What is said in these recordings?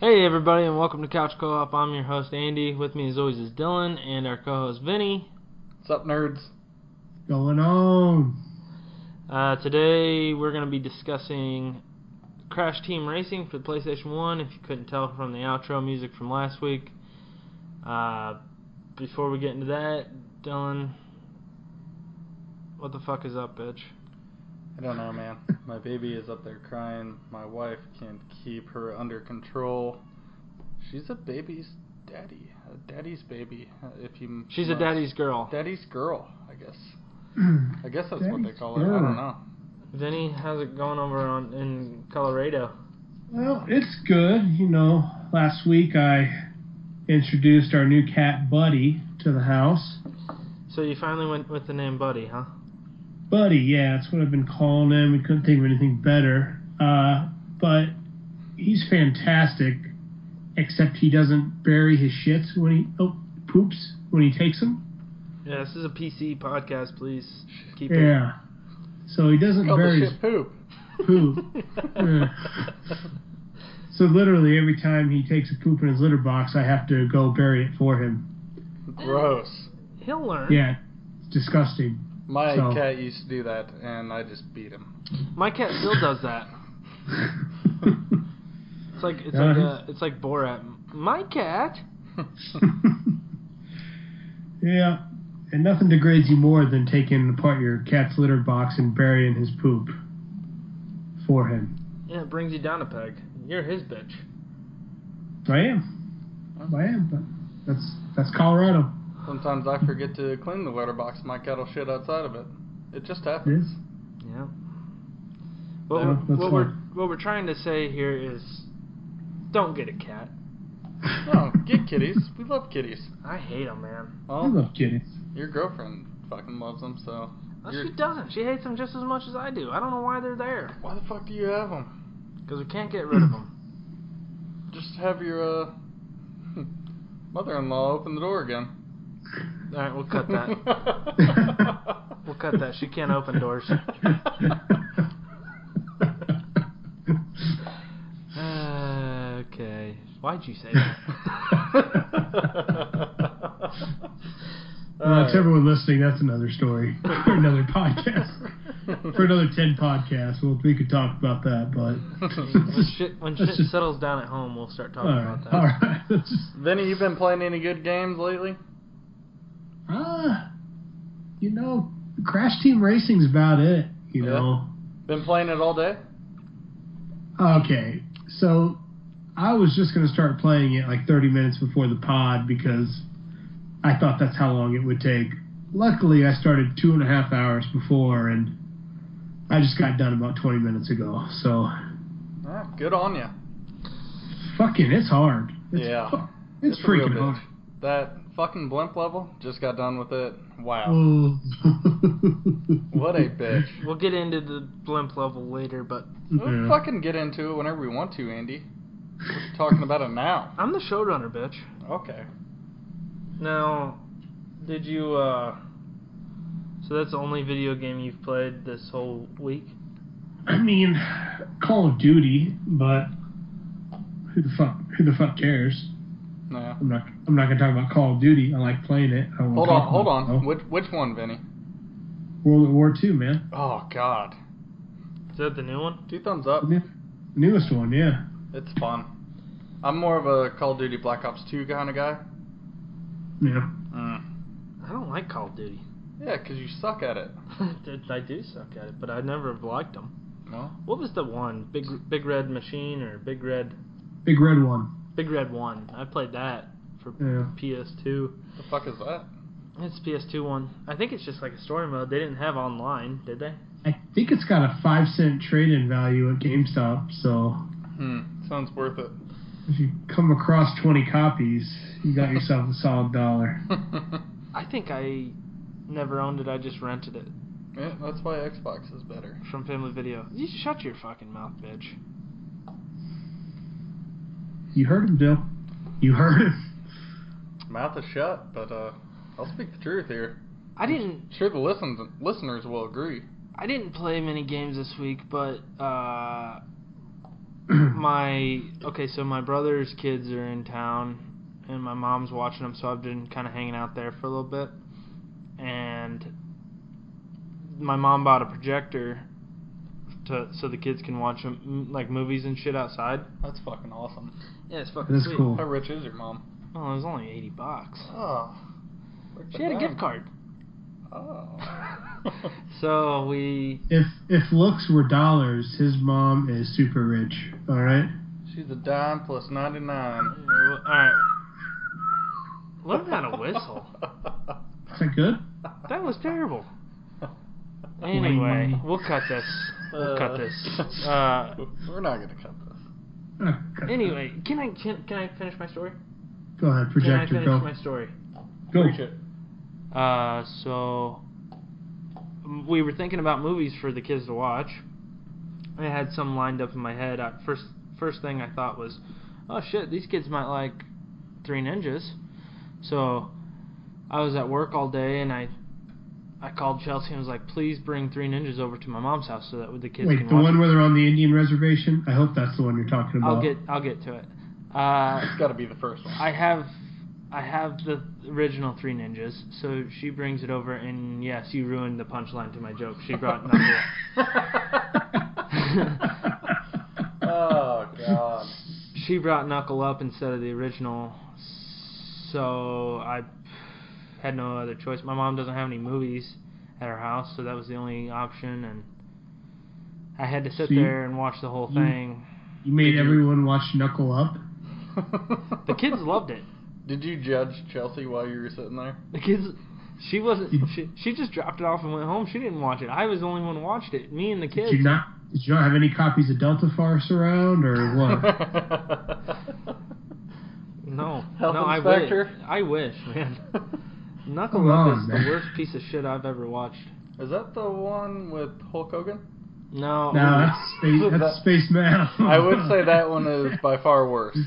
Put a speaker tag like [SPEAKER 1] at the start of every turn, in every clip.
[SPEAKER 1] Hey everybody, and welcome to Couch Co-op. I'm your host Andy. With me as always is Dylan and our co-host Vinny.
[SPEAKER 2] What's up, nerds?
[SPEAKER 3] Going on?
[SPEAKER 1] Uh, today we're going to be discussing Crash Team Racing for the PlayStation 1. If you couldn't tell from the outro music from last week. Uh, before we get into that, Dylan, what the fuck is up, bitch?
[SPEAKER 2] I don't know, man. My baby is up there crying. My wife can't keep her under control. She's a baby's daddy, a daddy's baby. uh, If you
[SPEAKER 1] She's a daddy's girl.
[SPEAKER 2] daddy's girl, I guess. I guess that's what they call it. I don't know.
[SPEAKER 1] Vinny, how's it going over on in Colorado?
[SPEAKER 3] Well, it's good. You know, last week I introduced our new cat Buddy to the house.
[SPEAKER 1] So you finally went with the name Buddy, huh?
[SPEAKER 3] Buddy, yeah, that's what I've been calling him. We couldn't think of anything better. Uh, but he's fantastic, except he doesn't bury his shits when he oh poops when he takes them.
[SPEAKER 1] Yeah, this is a PC podcast. Please keep it.
[SPEAKER 3] Yeah. So he doesn't
[SPEAKER 2] Called
[SPEAKER 3] bury his
[SPEAKER 2] poop.
[SPEAKER 3] poop. Yeah. So literally every time he takes a poop in his litter box, I have to go bury it for him.
[SPEAKER 2] Gross.
[SPEAKER 1] it. He'll learn.
[SPEAKER 3] Yeah, it's disgusting.
[SPEAKER 2] My
[SPEAKER 3] So-
[SPEAKER 2] cat used to do that, and I just beat him.
[SPEAKER 1] My cat still does that. It's like it's
[SPEAKER 3] Yeah,
[SPEAKER 1] like
[SPEAKER 3] he's-
[SPEAKER 1] uh, it's like Borat. My cat.
[SPEAKER 3] yeah, and nothing degrades you more than taking apart your cat's litter box and burying his poop for him.
[SPEAKER 1] Yeah, it brings you down a peg. You're his bitch.
[SPEAKER 3] I am. I am, but that's that's Colorado.
[SPEAKER 2] Sometimes I forget to clean the litter box. My cat will shit outside of it. It just happens.
[SPEAKER 1] Yeah. What,
[SPEAKER 3] Yeah,
[SPEAKER 1] we're, what we're what we're trying to say here is, don't get a cat.
[SPEAKER 2] No, get kitties. We love kitties.
[SPEAKER 1] I hate them, man.
[SPEAKER 3] I love kitties.
[SPEAKER 2] your girlfriend fucking loves them, so.
[SPEAKER 1] No, she doesn't. She hates them just as much as I do. I don't know why they're there.
[SPEAKER 2] Why the fuck do you have them?
[SPEAKER 1] Because we can't get rid of them.
[SPEAKER 2] Just have your uh, mother-in-law open the door again.
[SPEAKER 1] All right, we'll cut that. We'll cut that. She can't open doors. Uh, okay. Why'd you say that?
[SPEAKER 3] Well, to everyone listening, that's another story for another podcast. For another ten podcasts, well, we could talk about that, but
[SPEAKER 1] when shit when
[SPEAKER 3] Let's
[SPEAKER 1] shit
[SPEAKER 3] just-
[SPEAKER 1] settles down at home, we'll start talking
[SPEAKER 3] right,
[SPEAKER 1] about that.
[SPEAKER 3] all right. Let's just-
[SPEAKER 2] Vinny, you been playing any good games lately?
[SPEAKER 3] Ah, you know, Crash Team Racing's about it. You
[SPEAKER 2] Yeah.
[SPEAKER 3] know.
[SPEAKER 2] Been playing it all day?
[SPEAKER 3] Okay, so I was just gonna start playing it like 30 minutes before the pod because I thought that's how long it would take. Luckily, I started two and a half hours before, and I just got done about 20 minutes ago. So,
[SPEAKER 2] Ah, good on you.
[SPEAKER 3] fucking, it's hard. It's
[SPEAKER 2] Yeah.
[SPEAKER 3] fu- it's,
[SPEAKER 2] a
[SPEAKER 3] freaking hard.
[SPEAKER 2] That fucking blimp level, just got done with it. Wow.
[SPEAKER 3] Oh.
[SPEAKER 2] What a bitch.
[SPEAKER 1] We'll get into the blimp level later, but
[SPEAKER 2] We'll
[SPEAKER 3] Yeah.
[SPEAKER 2] fucking get into it whenever we want to, Andy. We're talking about it now.
[SPEAKER 1] I'm the showrunner, bitch.
[SPEAKER 2] Okay.
[SPEAKER 1] Now, did you, uh. So that's the only video game you've played this whole week?
[SPEAKER 3] I mean, Call of Duty, but who the fuck? Who the fuck cares?
[SPEAKER 2] No.
[SPEAKER 3] I'm not. I'm not gonna talk about Call of Duty. I like playing it. I
[SPEAKER 2] Hold on, hold
[SPEAKER 3] about it,
[SPEAKER 2] on. Which which one, Vinny?
[SPEAKER 3] World of War Two, man.
[SPEAKER 2] Oh God.
[SPEAKER 1] Is that the new one?
[SPEAKER 2] Two thumbs up.
[SPEAKER 3] The newest one, yeah.
[SPEAKER 2] It's fun. I'm more of a Call of Duty Black Ops 2 kind of guy.
[SPEAKER 3] Yeah.
[SPEAKER 2] Mm.
[SPEAKER 1] I don't like Call of Duty.
[SPEAKER 2] Yeah, 'cause you suck at it.
[SPEAKER 1] I do suck at it, but I never have liked them.
[SPEAKER 2] No?
[SPEAKER 1] What was the one? Big Big Red Machine or Big Red
[SPEAKER 3] Big red one.
[SPEAKER 1] Big Red One? I played that for
[SPEAKER 3] Yeah.
[SPEAKER 1] PS2.
[SPEAKER 2] The fuck is that?
[SPEAKER 1] It's PS2 one. I think it's just like a story mode. They didn't have online, did they?
[SPEAKER 3] I think it's got a five cent trade-in value at GameStop. So
[SPEAKER 2] Hmm. Sounds worth it.
[SPEAKER 3] if you come across 20 copies, you got yourself a solid dollar.
[SPEAKER 1] I think I never owned it. I just rented it
[SPEAKER 2] yeah, that's why Xbox is better.
[SPEAKER 1] from Family Video. You shut your fucking mouth, bitch.
[SPEAKER 3] You heard him, Bill. You heard him.
[SPEAKER 2] Mouth is shut, but uh, I'll speak the truth here.
[SPEAKER 1] I didn't.
[SPEAKER 2] Sure, the listens, listeners will agree.
[SPEAKER 1] I didn't play many games this week, but uh, my okay, so my brother's kids are in town, and my mom's watching them, so I've been kind of hanging out there for a little bit, and my mom bought a projector to so the kids can watch m like movies and shit outside.
[SPEAKER 2] That's fucking awesome.
[SPEAKER 1] Yeah, it's fucking
[SPEAKER 3] That's
[SPEAKER 1] sweet.
[SPEAKER 3] cool.
[SPEAKER 2] How rich is your mom?
[SPEAKER 1] Oh, it was only eighty bucks.
[SPEAKER 2] Oh.
[SPEAKER 1] She had a gift card.
[SPEAKER 2] Oh.
[SPEAKER 1] So we
[SPEAKER 3] If if looks were dollars, his mom is super rich. All right.
[SPEAKER 2] She's a dime plus 99.
[SPEAKER 1] all right. Learn how to whistle.
[SPEAKER 3] Is that good?
[SPEAKER 1] That was terrible. Anyway, we'll cut this. We'll cut this. Uh,
[SPEAKER 2] We're not gonna cut
[SPEAKER 1] anyway, can I can, can I finish my story?
[SPEAKER 3] Go ahead,
[SPEAKER 1] Can I finish my story?
[SPEAKER 3] Go.
[SPEAKER 2] Preach it.
[SPEAKER 1] Uh, so we were thinking about movies for the kids to watch. I had some lined up in my head. I, first, first thing I thought was, oh shit, these kids might like Three Ninjas. So I was at work all day and I, I called Chelsea and was like, please bring Three Ninjas over to my mom's house so that the kids
[SPEAKER 3] Wait,
[SPEAKER 1] can
[SPEAKER 3] the
[SPEAKER 1] watch.
[SPEAKER 3] one
[SPEAKER 1] it."
[SPEAKER 3] where they're on the Indian reservation. I hope that's the one you're talking about.
[SPEAKER 1] I'll get, I'll get to it. Uh,
[SPEAKER 2] It's gotta be the first one.
[SPEAKER 1] I have I have the original Three Ninjas, so she brings it over, and yes, you ruined the punchline to my joke. She brought Knuckle.
[SPEAKER 2] oh god.
[SPEAKER 1] she brought Knuckle up instead of the original, so I had no other choice. My mom doesn't have any movies at her house, so that was the only option, and I had to sit
[SPEAKER 3] So you-
[SPEAKER 1] there and watch the whole
[SPEAKER 3] you-
[SPEAKER 1] thing.
[SPEAKER 3] you made
[SPEAKER 1] Did you-
[SPEAKER 3] everyone watch Knuckle Up.
[SPEAKER 1] The kids loved it.
[SPEAKER 2] Did you judge Chelsea while you were sitting there?
[SPEAKER 1] The kids. She wasn't. She, she just dropped it off and went home. She didn't watch it. I was the only one who watched it. Me and the kids.
[SPEAKER 3] Did you not? Did you not have any copies of Delta Farce around, or what?
[SPEAKER 1] No,
[SPEAKER 2] Health
[SPEAKER 1] no,
[SPEAKER 2] inspector?
[SPEAKER 1] I wish. I wish, man. Knuckle
[SPEAKER 3] Come
[SPEAKER 1] Up
[SPEAKER 3] on,
[SPEAKER 1] is
[SPEAKER 3] man.
[SPEAKER 1] the worst piece of shit I've ever watched.
[SPEAKER 2] Is that the one with Hulk Hogan?
[SPEAKER 1] No,
[SPEAKER 3] no, that's space. That's
[SPEAKER 2] That-
[SPEAKER 3] Space Man.
[SPEAKER 2] I would say that one is by far worse.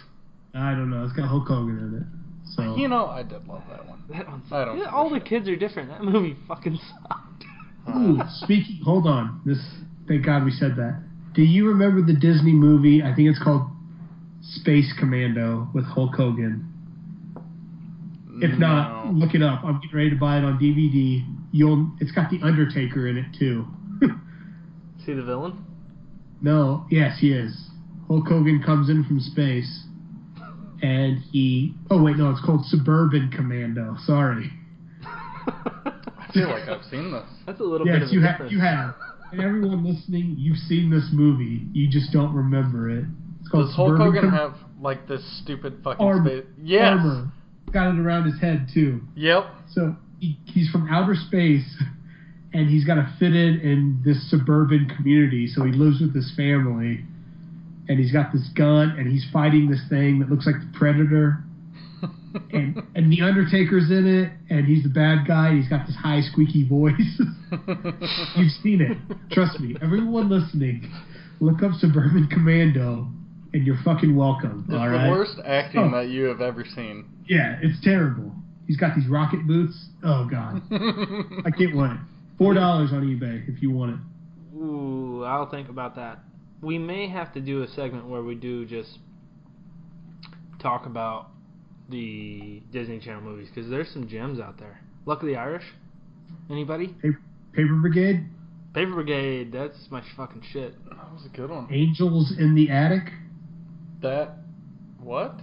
[SPEAKER 3] I don't know. It's got Hulk Hogan in it. So
[SPEAKER 2] You know, I did love that one.
[SPEAKER 1] that one's,
[SPEAKER 2] I don't
[SPEAKER 1] yeah, all the
[SPEAKER 2] shit.
[SPEAKER 1] kids are different. That movie fucking sucked.
[SPEAKER 3] Ooh, speaking. Hold on. This. Thank God we said that. Do you remember the Disney movie? I think it's called Space Commando with Hulk Hogan. If not,
[SPEAKER 2] No.
[SPEAKER 3] look it up. I'm getting ready to buy it on DVD. You'll. It's got the Undertaker in it too.
[SPEAKER 1] See the villain?
[SPEAKER 3] no. Yes, he is. Hulk Hogan comes in from space, and he. Oh wait, no. It's called Suburban Commando. Sorry.
[SPEAKER 2] I feel like I've seen this.
[SPEAKER 1] That's a little bit
[SPEAKER 3] Yes,
[SPEAKER 1] of a
[SPEAKER 3] you have.
[SPEAKER 1] difference.
[SPEAKER 3] You have. And everyone listening, you've seen this movie. You just don't remember it. It's called
[SPEAKER 2] Does Hulk
[SPEAKER 3] Suburban
[SPEAKER 2] Hogan
[SPEAKER 3] Com-
[SPEAKER 2] have like this stupid fucking
[SPEAKER 3] Armor.
[SPEAKER 2] space? Yes.
[SPEAKER 3] armor. Got it around his head too.
[SPEAKER 2] Yep.
[SPEAKER 3] So he, he's from outer space, and he's got to fit in in this suburban community. So he lives with his family, and he's got this gun, and he's fighting this thing that looks like the Predator. And and the Undertaker's in it, and he's the bad guy. And he's got this high squeaky voice. You've seen it. Trust me. Everyone listening, look up Suburban Commando, and you're fucking welcome.
[SPEAKER 2] It's
[SPEAKER 3] all
[SPEAKER 2] the
[SPEAKER 3] right.
[SPEAKER 2] worst acting
[SPEAKER 3] Oh.
[SPEAKER 2] that you have ever seen.
[SPEAKER 3] Yeah, it's terrible. He's got these rocket boots. Oh god, I can't wait. Four dollars on eBay if you want it.
[SPEAKER 1] Ooh, I'll think about that. We may have to do a segment where we do just talk about the Disney Channel movies because there's some gems out there. Luck of the Irish. Anybody?
[SPEAKER 3] Paper Brigade,
[SPEAKER 1] Paper Brigade. That's my fucking shit.
[SPEAKER 2] That was a good one.
[SPEAKER 3] Angels in the Attic.
[SPEAKER 2] That what?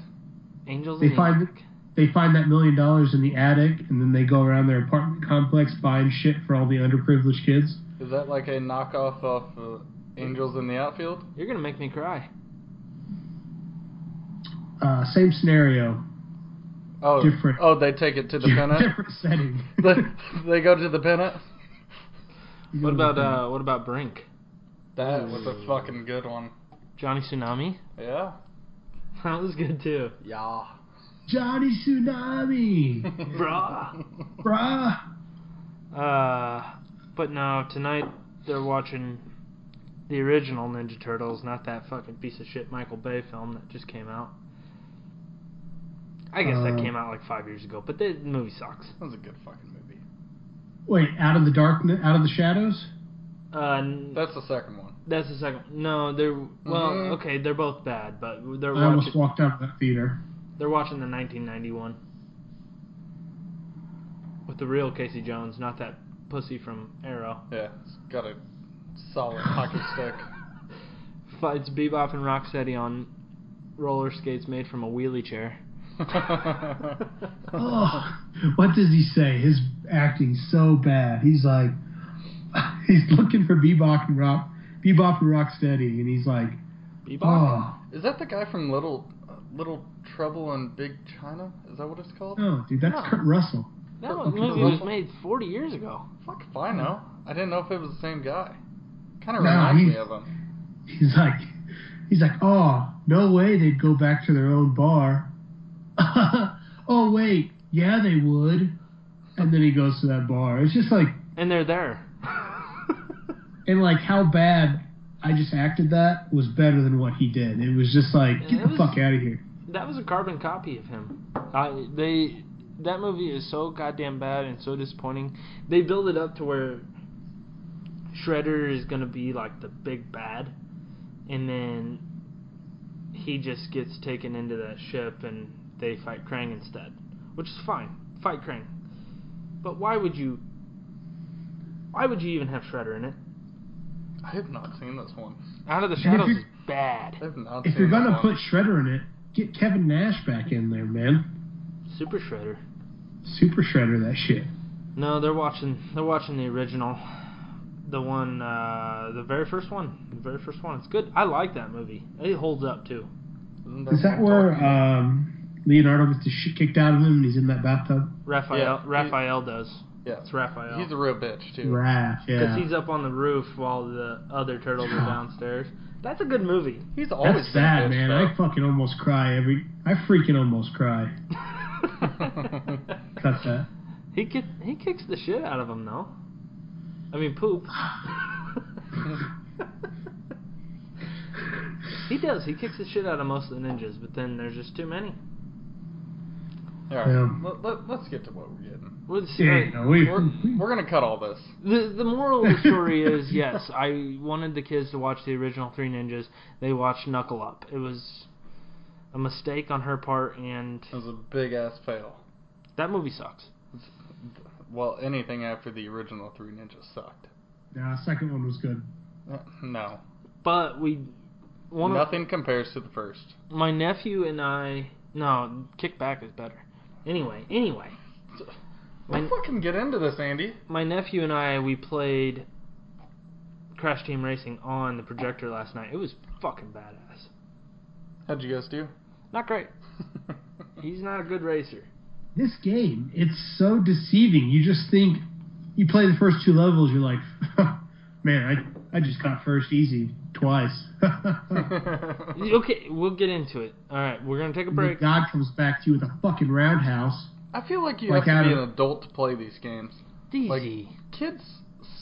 [SPEAKER 1] Angels
[SPEAKER 3] They
[SPEAKER 1] in the
[SPEAKER 3] find
[SPEAKER 1] Attic.
[SPEAKER 3] They find that million dollars in the attic, and then they go around their apartment complex buying shit for all the underprivileged kids.
[SPEAKER 2] Is that like a knockoff of uh, Angels in the Outfield?
[SPEAKER 1] You're gonna make me cry.
[SPEAKER 3] Uh, same scenario,
[SPEAKER 2] Oh,
[SPEAKER 3] Different.
[SPEAKER 2] Oh, they take it to the pennant.
[SPEAKER 3] different setting.
[SPEAKER 2] they, they go to the pennant.
[SPEAKER 1] What
[SPEAKER 3] go to the
[SPEAKER 1] about uh? What about Brink?
[SPEAKER 2] That was a fucking good one.
[SPEAKER 1] Johnny Tsunami.
[SPEAKER 2] Yeah.
[SPEAKER 1] That was good too.
[SPEAKER 2] Yeah.
[SPEAKER 3] Johnny Tsunami,
[SPEAKER 1] Bruh.
[SPEAKER 3] bruh?
[SPEAKER 1] Uh, but no, tonight they're watching the original Ninja Turtles, not that fucking piece of shit Michael Bay film that just came out. I guess that
[SPEAKER 3] Uh,
[SPEAKER 1] came out like five years ago, but the movie sucks.
[SPEAKER 2] That was a good fucking movie.
[SPEAKER 3] Wait, out of the darkness, out of the shadows.
[SPEAKER 1] Uh,
[SPEAKER 2] That's the second one.
[SPEAKER 1] That's the second. No, they're well.
[SPEAKER 2] Mhm.
[SPEAKER 1] Okay, they're both bad, but they're
[SPEAKER 3] I almost
[SPEAKER 1] watching.
[SPEAKER 3] walked out of that theater.
[SPEAKER 1] They're watching the 1991 with the real Casey Jones, not that pussy from Arrow.
[SPEAKER 2] Yeah, it's got a solid hockey stick.
[SPEAKER 1] Fights Bebop and Rocksteady on roller skates made from a wheelie chair.
[SPEAKER 3] Oh, what does he say? His acting's so bad. He's like, he's looking for Bebop and Rock, Bebop and Rocksteady, and he's like,
[SPEAKER 1] Bebop.
[SPEAKER 3] oh,
[SPEAKER 2] Is that the guy from Little uh, Little Trouble in Big China? Is that what it's called?
[SPEAKER 3] no, dude, that's
[SPEAKER 1] No.
[SPEAKER 3] Kurt Russell.
[SPEAKER 1] that
[SPEAKER 2] Kurt
[SPEAKER 1] movie was
[SPEAKER 2] Russell?
[SPEAKER 1] made 40 years ago.
[SPEAKER 2] Fuck if I know. I didn't know if it was the same guy. Kind of
[SPEAKER 3] No,
[SPEAKER 2] reminds
[SPEAKER 3] he-
[SPEAKER 2] me of him.
[SPEAKER 3] He's like, he's like, oh, no way they'd go back to their own bar. oh wait, yeah they would. And then he goes to that bar. It's just like,
[SPEAKER 1] And they're there.
[SPEAKER 3] And like how bad I just acted that was better than what he did. It was just like, get the
[SPEAKER 1] was-
[SPEAKER 3] fuck out of here.
[SPEAKER 1] that was a carbon copy of him. I they that movie is so goddamn bad and so disappointing. They build it up to where Shredder is gonna be like the big bad, and then he just gets taken into that ship and they fight Krang instead, which is fine. Fight Krang, but why would you? Why would you even have Shredder in it?
[SPEAKER 2] I have not seen this one.
[SPEAKER 1] Out of the Shadows is bad.
[SPEAKER 2] I have not
[SPEAKER 3] If
[SPEAKER 2] seen
[SPEAKER 3] you're gonna
[SPEAKER 2] one.
[SPEAKER 3] put Shredder in it, get Kevin Nash back in there, man.
[SPEAKER 1] Super Shredder.
[SPEAKER 3] Super Shredder, that shit.
[SPEAKER 1] No, they're watching. They're watching the original, the one, uh, the very first one. The very first one. It's good. I like that movie. It holds up too.
[SPEAKER 2] Isn't
[SPEAKER 3] Is that where um, Leonardo gets the shit kicked out of him and he's in that bathtub?
[SPEAKER 1] Raphael.
[SPEAKER 2] Yeah, he-
[SPEAKER 1] Raphael does.
[SPEAKER 2] Yeah,
[SPEAKER 1] It's Raphael.
[SPEAKER 2] he's a real bitch too.
[SPEAKER 3] Raph,
[SPEAKER 1] Because he's up on the roof while the other turtles are downstairs. That's a good movie.
[SPEAKER 2] He's always
[SPEAKER 3] That's
[SPEAKER 2] been
[SPEAKER 3] sad,
[SPEAKER 2] bitch,
[SPEAKER 3] man.
[SPEAKER 2] though.
[SPEAKER 3] I fucking almost cry every. I freaking almost cry. Cut that.
[SPEAKER 1] he kick, he kicks the shit out of him though. I mean poop. he does. He kicks the shit out of most of the ninjas, but then there's just too many.
[SPEAKER 2] All right,
[SPEAKER 3] Yeah.
[SPEAKER 2] let, let, let's get to what we're getting.
[SPEAKER 1] Let's,
[SPEAKER 3] Yeah, no, we,
[SPEAKER 2] We're, we're gonna cut all this.
[SPEAKER 1] The the moral of the story is yes, I wanted the kids to watch the original Three Ninjas. They watched Knuckle Up. It was a mistake on her part, and
[SPEAKER 2] It was a big ass fail.
[SPEAKER 1] that movie sucks.
[SPEAKER 2] Well, anything after the original Three Ninjas sucked.
[SPEAKER 3] yeah, second one was good.
[SPEAKER 2] Uh, No,
[SPEAKER 1] But we one
[SPEAKER 2] nothing compares to the first.
[SPEAKER 1] my nephew and I no Kickback is better. Anyway, anyway,
[SPEAKER 2] Let's
[SPEAKER 1] My-
[SPEAKER 2] fucking get into this, Andy.
[SPEAKER 1] my nephew and I we played Crash Team Racing on the projector last night. It was fucking badass.
[SPEAKER 2] How'd you guys do?
[SPEAKER 1] Not great. He's not a good racer.
[SPEAKER 3] This game, it's so deceiving. You just think you play the first two levels, you're like, man, I I just got first easy twice.
[SPEAKER 1] Okay, we'll get into it. All right, we're gonna take a break.
[SPEAKER 3] God comes back to you with a fucking roundhouse.
[SPEAKER 2] I feel like you
[SPEAKER 3] Like
[SPEAKER 2] have to be an adult to play these games. Like
[SPEAKER 1] Easy.
[SPEAKER 2] kids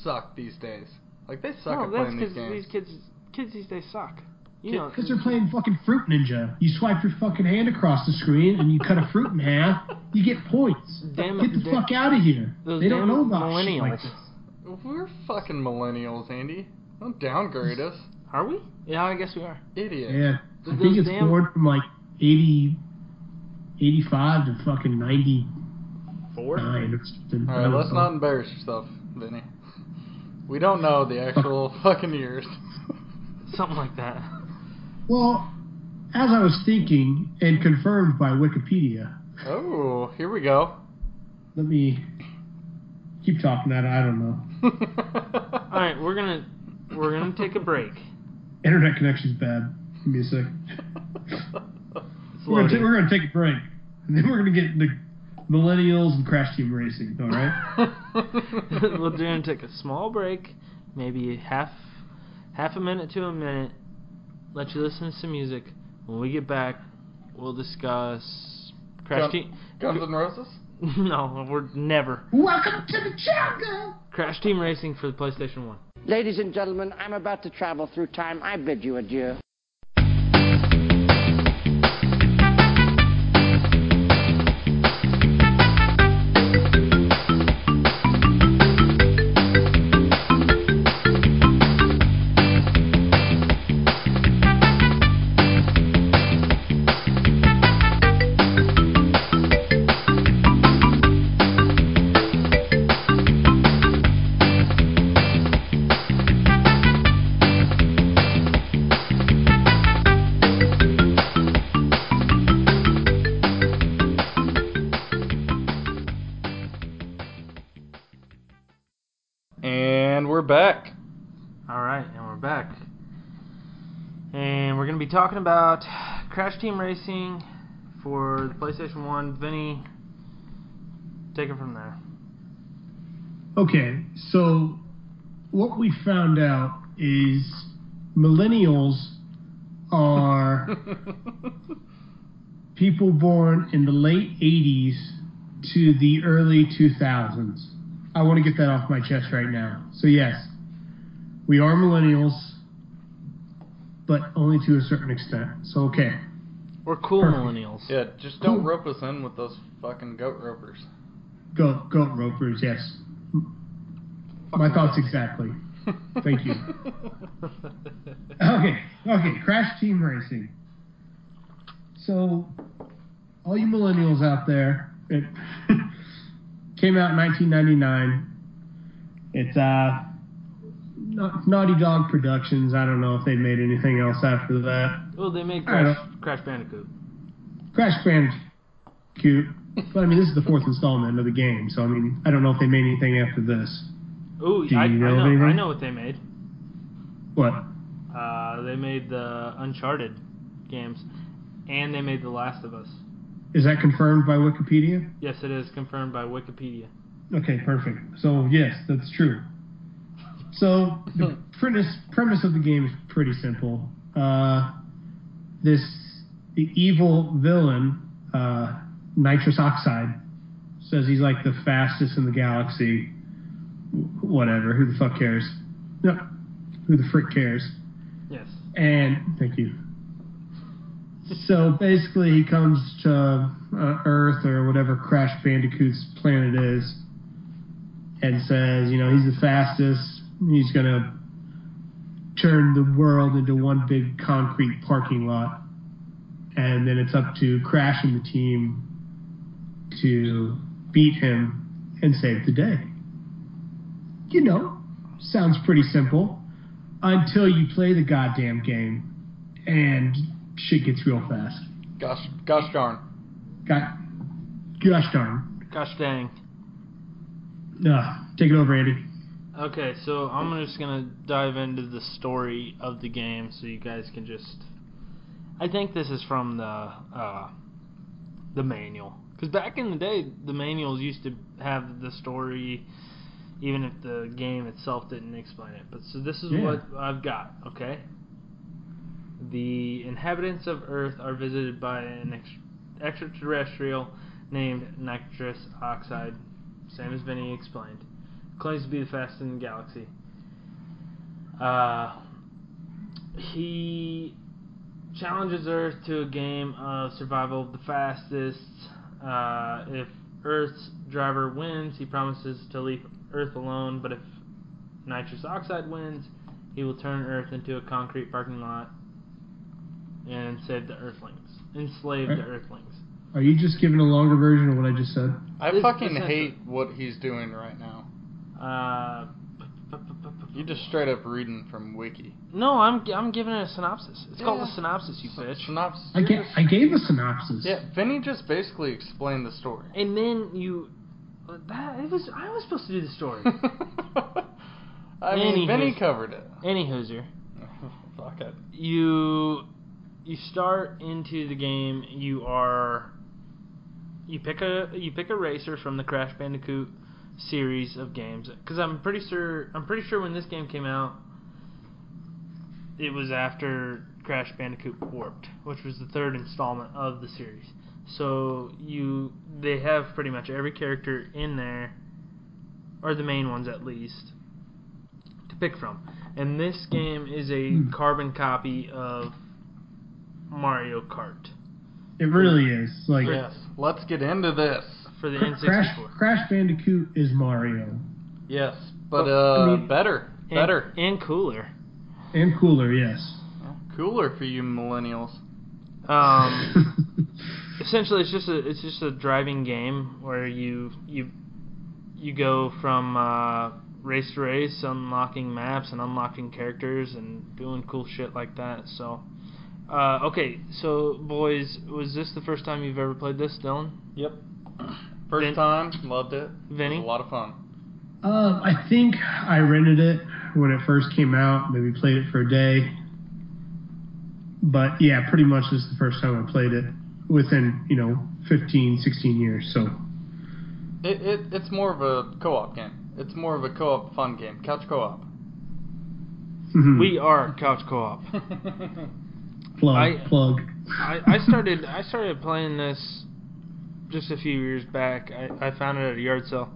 [SPEAKER 2] suck these days. Like they suck
[SPEAKER 1] no,
[SPEAKER 2] at
[SPEAKER 1] that's
[SPEAKER 2] playing these
[SPEAKER 1] because
[SPEAKER 2] games.
[SPEAKER 1] these kids, kids these days suck. You know,
[SPEAKER 3] Because they're playing fucking Fruit Ninja. You swipe your fucking hand across the screen and you cut a fruit in half, you get points.
[SPEAKER 1] Damn
[SPEAKER 3] Get the
[SPEAKER 1] damn-
[SPEAKER 3] fuck out of here.
[SPEAKER 1] those
[SPEAKER 3] They don't know about shit
[SPEAKER 1] millennials.
[SPEAKER 3] like this.
[SPEAKER 2] We're fucking millennials, Andy. Don't downgrade us,
[SPEAKER 1] Are we? Yeah, I guess we are.
[SPEAKER 2] idiot.
[SPEAKER 3] Yeah. I think it's
[SPEAKER 1] damn-
[SPEAKER 3] born from like 80, 85 to fucking 99
[SPEAKER 1] Four.
[SPEAKER 3] or something.
[SPEAKER 2] All
[SPEAKER 3] I
[SPEAKER 2] right,
[SPEAKER 3] don't
[SPEAKER 2] let's
[SPEAKER 3] know.
[SPEAKER 2] not embarrass yourself, Vinny. We don't know the actual fucking years.
[SPEAKER 1] Something like that.
[SPEAKER 3] Well, as I was thinking and confirmed by Wikipedia,
[SPEAKER 2] Oh, here we go.
[SPEAKER 3] let me keep talking that. I don't know.
[SPEAKER 1] All right, we're gonna we're gonna take a break.
[SPEAKER 3] Internet connection's bad. Give me a sec.
[SPEAKER 1] It's
[SPEAKER 3] We're gonna, ta-
[SPEAKER 1] loading.
[SPEAKER 3] we're gonna take a break, and then we're gonna get into millennials and Crash Team Racing. All right.
[SPEAKER 1] we're gonna take a small break, maybe half half a minute to a minute. Let you listen to some music. When we get back, we'll discuss Crash
[SPEAKER 2] Gun-
[SPEAKER 1] Team.
[SPEAKER 2] Guns N' Roses?
[SPEAKER 1] no, we're never
[SPEAKER 3] Welcome to the jungle.
[SPEAKER 1] Crash Team Racing for the PlayStation One.
[SPEAKER 4] Ladies and gentlemen, I'm about to travel through time. I bid you adieu.
[SPEAKER 1] Talking about Crash Team Racing for the PlayStation 1. Vinny, take it from there.
[SPEAKER 3] Okay, so what we found out is millennials are people born in the late 80s to the early 2000s. I want to get that off my chest right now. So, yes, we are millennials, but only to a certain extent. So, okay.
[SPEAKER 1] We're cool
[SPEAKER 3] Perfect.
[SPEAKER 1] millennials.
[SPEAKER 2] yeah, just don't
[SPEAKER 3] Cool.
[SPEAKER 2] rope us in with those fucking goat ropers.
[SPEAKER 3] Goat, goat ropers, yes. My thoughts exactly. Thank you. Okay, okay, Crash Team Racing. So, all you millennials out there, it came out in 1999. It's uh, Na- Naughty Dog Productions. I don't know if they made anything else after that.
[SPEAKER 1] well, they made Crash, Crash Bandicoot.
[SPEAKER 3] Crash Bandicoot. But I mean, this is the fourth installment of the game, so I mean, I don't know if they made anything after this.
[SPEAKER 1] Ooh, I, I
[SPEAKER 3] know of
[SPEAKER 1] know, I know what they made.
[SPEAKER 3] What?
[SPEAKER 1] Uh, they made the Uncharted games, and they made The Last of Us.
[SPEAKER 3] Is that confirmed by Wikipedia?
[SPEAKER 1] Yes, it is confirmed by Wikipedia.
[SPEAKER 3] Okay, perfect. So yes, that's true. So the premise premise of the game is pretty simple. Uh, this the evil villain, uh, Nitros Oxide, says he's like the fastest in the galaxy. Whatever. Who the fuck cares? No. Who the frick cares?
[SPEAKER 1] Yes.
[SPEAKER 3] And thank you. So basically, he comes to uh, Earth or whatever Crash Bandicoot's planet is, and says, you know, he's the fastest. He's gonna turn the world into one big concrete parking lot, and then it's up to Crash and the team to beat him and save the day. You know, sounds pretty simple until you play the goddamn game and shit gets real fast.
[SPEAKER 2] Gosh, gosh darn.
[SPEAKER 3] Got, gosh darn.
[SPEAKER 1] Gosh dang.
[SPEAKER 3] Ugh, take it over, Andy.
[SPEAKER 1] Okay, so I'm just gonna dive into the story of the game so you guys can just. I think this is from the uh, the manual because back in the day the manuals used to have the story, even if the game itself didn't explain it. But so this is
[SPEAKER 3] Yeah.
[SPEAKER 1] what I've got. Okay. The inhabitants of Earth are visited by an ex- extraterrestrial named Nitros Oxide, same as Vinny explained claims to be the fastest in the galaxy. Uh, he challenges Earth to a game of survival of the fastest. Uh, if Earth's driver wins, he promises to leave Earth alone, but if Nitros Oxide wins, he will turn Earth into a concrete parking lot and save the Earthlings, enslave the Earthlings.
[SPEAKER 3] Are you just giving a longer version of what I just said?
[SPEAKER 2] I
[SPEAKER 1] It's
[SPEAKER 2] fucking
[SPEAKER 1] essentially-
[SPEAKER 2] hate what he's doing right now.
[SPEAKER 1] Uh,
[SPEAKER 2] You just straight up reading from Wiki.
[SPEAKER 1] No, I'm I'm giving it a synopsis. It's called
[SPEAKER 2] Yeah.
[SPEAKER 1] a synopsis, you
[SPEAKER 2] Syn-
[SPEAKER 1] bitch.
[SPEAKER 2] Synopsis.
[SPEAKER 3] I,
[SPEAKER 2] You're
[SPEAKER 3] ga-
[SPEAKER 2] just-
[SPEAKER 3] I gave a synopsis.
[SPEAKER 2] Yeah, Vinny just basically explained the story.
[SPEAKER 1] And then you, that it was I was supposed to do the story.
[SPEAKER 2] I mean,
[SPEAKER 1] Anywho.
[SPEAKER 2] Vinny covered it.
[SPEAKER 1] Any hooser,
[SPEAKER 2] Fuck it.
[SPEAKER 1] you you start into the game. You are you pick a you pick a racer from the Crash Bandicoot series of games because I'm pretty sure I'm pretty sure when this game came out, it was after Crash Bandicoot Warped, which was the third installment of the series. So you they have pretty much every character in there, or the main ones at least, to pick from. And this game is a
[SPEAKER 3] Hmm.
[SPEAKER 1] carbon copy of Mario Kart
[SPEAKER 3] It really is. Like
[SPEAKER 2] Yes, let's get into this.
[SPEAKER 1] For the
[SPEAKER 3] Crash
[SPEAKER 1] N64.
[SPEAKER 3] Crash Bandicoot is Mario
[SPEAKER 2] Yes, but
[SPEAKER 3] Well,
[SPEAKER 2] uh,
[SPEAKER 3] I mean-
[SPEAKER 2] better,
[SPEAKER 1] And-
[SPEAKER 2] better,
[SPEAKER 1] and cooler.
[SPEAKER 3] and cooler, yes.
[SPEAKER 2] Cooler for you millennials.
[SPEAKER 1] Um, essentially it's just a it's just a driving game where you you you go from uh, race to race, unlocking maps and unlocking characters and doing cool shit like that. So, uh, okay, so boys, was this the first time you've ever played this, Dylan?
[SPEAKER 2] Yep. First
[SPEAKER 1] Vin-
[SPEAKER 2] time, loved it.
[SPEAKER 1] Vinny?
[SPEAKER 2] It was a lot of fun.
[SPEAKER 3] Um, I think I rented it when it first came out. Maybe played it for a day. But yeah, pretty much this is the first time I played it within, you know, 15, 16 years. So
[SPEAKER 2] It, it it's more of a co-op game. It's more of a co-op fun game. Couch co-op.
[SPEAKER 3] mhm.
[SPEAKER 1] We are couch co-op.
[SPEAKER 3] plug,
[SPEAKER 1] I-
[SPEAKER 3] plug.
[SPEAKER 1] I, I started I started playing this just a few years back. I, I found it at a yard sale,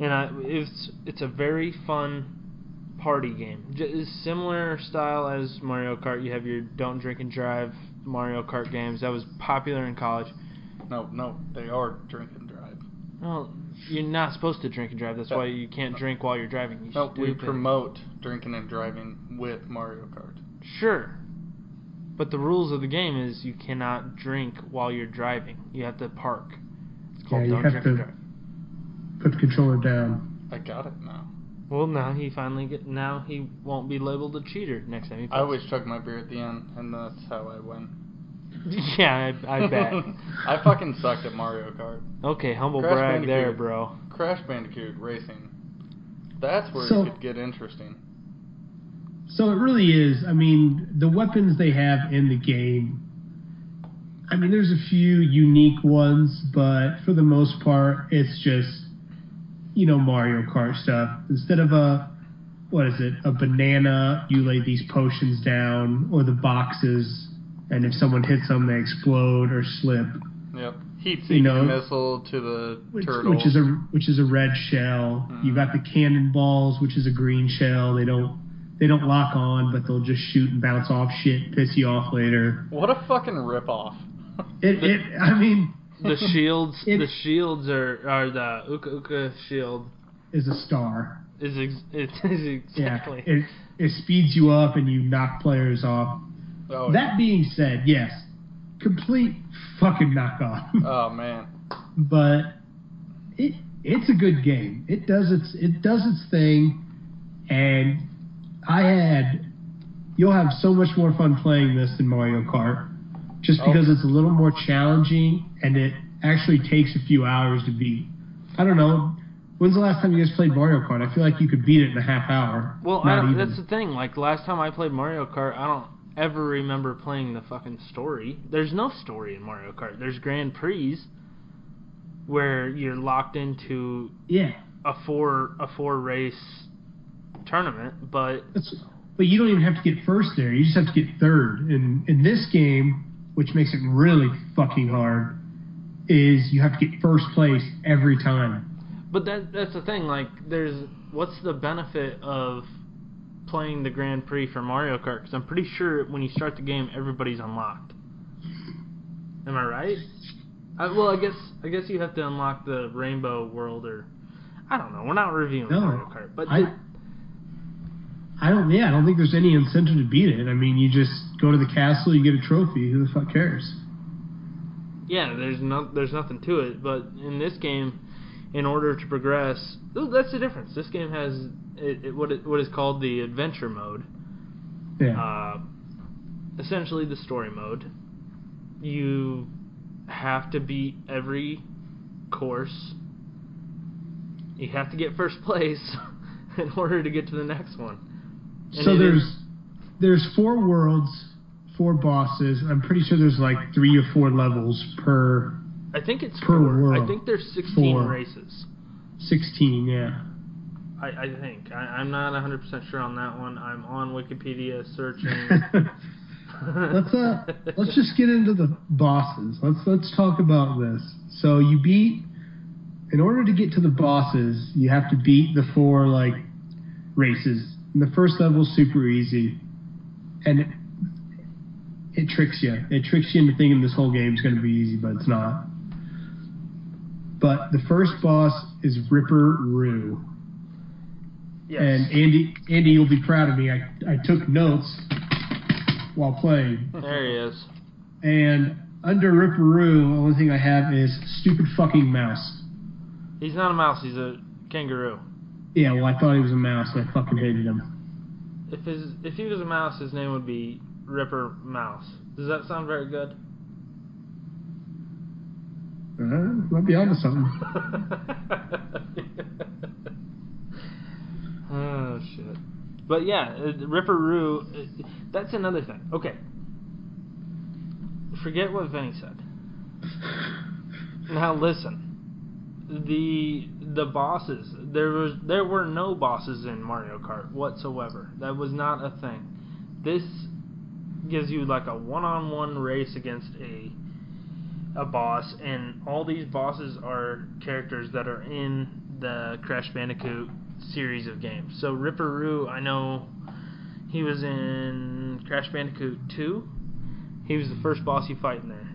[SPEAKER 1] and I it's it's a very fun party game. J- similar style as Mario Kart. You have your don't drink and drive Mario Kart games. That was popular in college.
[SPEAKER 2] no, no, they are drink and drive.
[SPEAKER 1] Well, you're not supposed to drink and drive. That's uh, why you can't uh, drink while you're driving. You
[SPEAKER 2] No, we promote drinking and driving with Mario Kart.
[SPEAKER 1] Sure. But the rules of the game is you cannot drink while you're driving. You have to park. It's called
[SPEAKER 3] Yeah, you
[SPEAKER 1] don't
[SPEAKER 3] have
[SPEAKER 1] drink
[SPEAKER 3] to-
[SPEAKER 1] drive.
[SPEAKER 3] Put the controller down.
[SPEAKER 2] I got it now.
[SPEAKER 1] Well, now he finally get now he won't be labeled a cheater next time he plays.
[SPEAKER 2] I always chug my beer at the end, and that's how I win.
[SPEAKER 1] yeah, I, I bet.
[SPEAKER 2] I fucking sucked at Mario Kart.
[SPEAKER 1] okay, humble
[SPEAKER 2] Crash
[SPEAKER 1] brag there, bro.
[SPEAKER 2] Crash Bandicoot Racing. That's where
[SPEAKER 3] So-
[SPEAKER 2] it could get interesting.
[SPEAKER 3] So it really is. I mean, the weapons they have in the game. I mean, there's a few unique ones, but for the most part, it's just, you know, Mario Kart stuff. Instead of a, what is it, a banana, you lay these potions down, or the boxes, and if someone hits them, they explode or slip.
[SPEAKER 2] Yep. Heat
[SPEAKER 3] You
[SPEAKER 2] seeking
[SPEAKER 3] know-
[SPEAKER 2] missile to the
[SPEAKER 3] Which,
[SPEAKER 2] turtle.
[SPEAKER 3] which is a which is a red shell. You mm-hmm. got the cannonballs, which is a green shell. They don't they don't lock on, but they'll just shoot and bounce off shit, piss you off later.
[SPEAKER 2] what a fucking ripoff.
[SPEAKER 3] It, it I mean,
[SPEAKER 1] The shields,
[SPEAKER 3] It-
[SPEAKER 1] the shields are are the Uka Uka shield
[SPEAKER 3] is a star.
[SPEAKER 1] is ex- it is exactly.
[SPEAKER 3] Yeah, it it speeds you up and you knock players off.
[SPEAKER 2] Oh,
[SPEAKER 3] That being said, yes, complete fucking knockoff.
[SPEAKER 2] oh man.
[SPEAKER 3] but it it's a good game. It does its it does its thing, and I had you'll have so much more fun playing this than Mario Kart, just because
[SPEAKER 2] Oh.
[SPEAKER 3] it's a little more challenging and it actually takes a few hours to beat. I don't know. When's the last time you guys played Mario Kart? I feel like you could beat it in a half hour.
[SPEAKER 1] Well,
[SPEAKER 3] Not
[SPEAKER 1] don't,
[SPEAKER 3] even.
[SPEAKER 1] that's the thing. Like last time I played Mario Kart, I don't ever remember playing the fucking story. There's no story in Mario Kart. There's Grand Prix where you're locked into
[SPEAKER 3] yeah.
[SPEAKER 1] a four a four race tournament, but
[SPEAKER 3] but you don't even have to get first there. You just have to get third. And in this game, which makes it really fucking hard, is you have to get first place every time.
[SPEAKER 1] but that that's the thing. Like, there's what's the benefit of playing the Grand Prix for Mario Kart? Because I'm pretty sure when you start the game, everybody's unlocked. Am I right? I, well, I guess I guess you have to unlock the Rainbow World, or I don't know. We're not reviewing
[SPEAKER 3] No,
[SPEAKER 1] Mario Kart, but
[SPEAKER 3] I, I don't. Yeah, I don't think there's any incentive to beat it. I mean, you just go to the castle, you get a trophy. Who the fuck cares?
[SPEAKER 1] yeah, there's no there's nothing to it. But in this game, in order to progress, that's the difference. This game has it, it, what it, what is called the adventure mode.
[SPEAKER 3] Yeah.
[SPEAKER 1] uh, essentially the story mode. You have to beat every course. You have to get first place in order to get to the next one. And
[SPEAKER 3] so there's
[SPEAKER 1] is-
[SPEAKER 3] there's four worlds, four bosses. I'm pretty sure there's like three or four levels per
[SPEAKER 1] I think it's
[SPEAKER 3] per
[SPEAKER 1] four. I think there's 16
[SPEAKER 3] Four.
[SPEAKER 1] races.
[SPEAKER 3] 16. Yeah.
[SPEAKER 1] I, I think. I, I'm not 100% sure on that one. I'm on Wikipedia searching.
[SPEAKER 3] let's uh let's just get into the bosses. Let's let's talk about this. So you beat in order to get to the bosses, you have to beat the four like races. And the first level is super easy. And it, it tricks you. It tricks you into thinking this whole game is going to be easy, but it's not. But the first boss is Ripper Roo.
[SPEAKER 1] yes.
[SPEAKER 3] And Andy Andy you'll be proud of me. I, I took notes while playing.
[SPEAKER 1] there he is.
[SPEAKER 3] And under Ripper Ripperoo, the only thing I have is stupid fucking mouse.
[SPEAKER 1] He's not a mouse. He's a kangaroo.
[SPEAKER 3] Yeah, well, I thought he was a mouse, and I fucking hated him.
[SPEAKER 1] If his if he was a mouse, his name would be Ripper Mouse. Does that sound very good?
[SPEAKER 3] Uh, might be onto something.
[SPEAKER 1] oh shit. But yeah, uh, Ripper Roo. Uh, that's another thing. Okay. Forget what Vinny said. Now listen. The the bosses. There was there were no bosses in Mario Kart whatsoever. That was not a thing. This gives you like a one-on-one race against a a boss, and all these bosses are characters that are in the Crash Bandicoot series of games. So Ripper Roo, I know he was in Crash Bandicoot 2. He was the first boss you fight in there.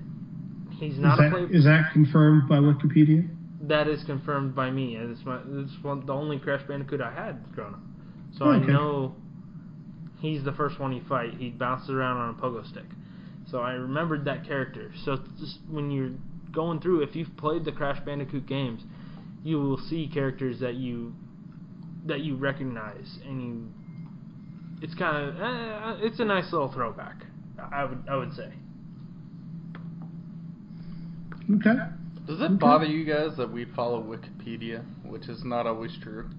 [SPEAKER 1] He's not
[SPEAKER 3] is,
[SPEAKER 1] a play.
[SPEAKER 3] is that confirmed by Wikipedia?
[SPEAKER 1] That is confirmed by me. It's my it's one, the only Crash Bandicoot I had growing up. So
[SPEAKER 3] Oh,
[SPEAKER 1] I know he's the first one you fight. He bounces around on a pogo stick. So I remembered that character. So just when you're going through, if you've played the Crash Bandicoot games, you will see characters that you that you recognize, and you. It's kind of uh, it's a nice little throwback. I would I would say.
[SPEAKER 3] Okay.
[SPEAKER 2] Does it
[SPEAKER 3] Okay.
[SPEAKER 2] bother you guys that we follow Wikipedia, which is not always true?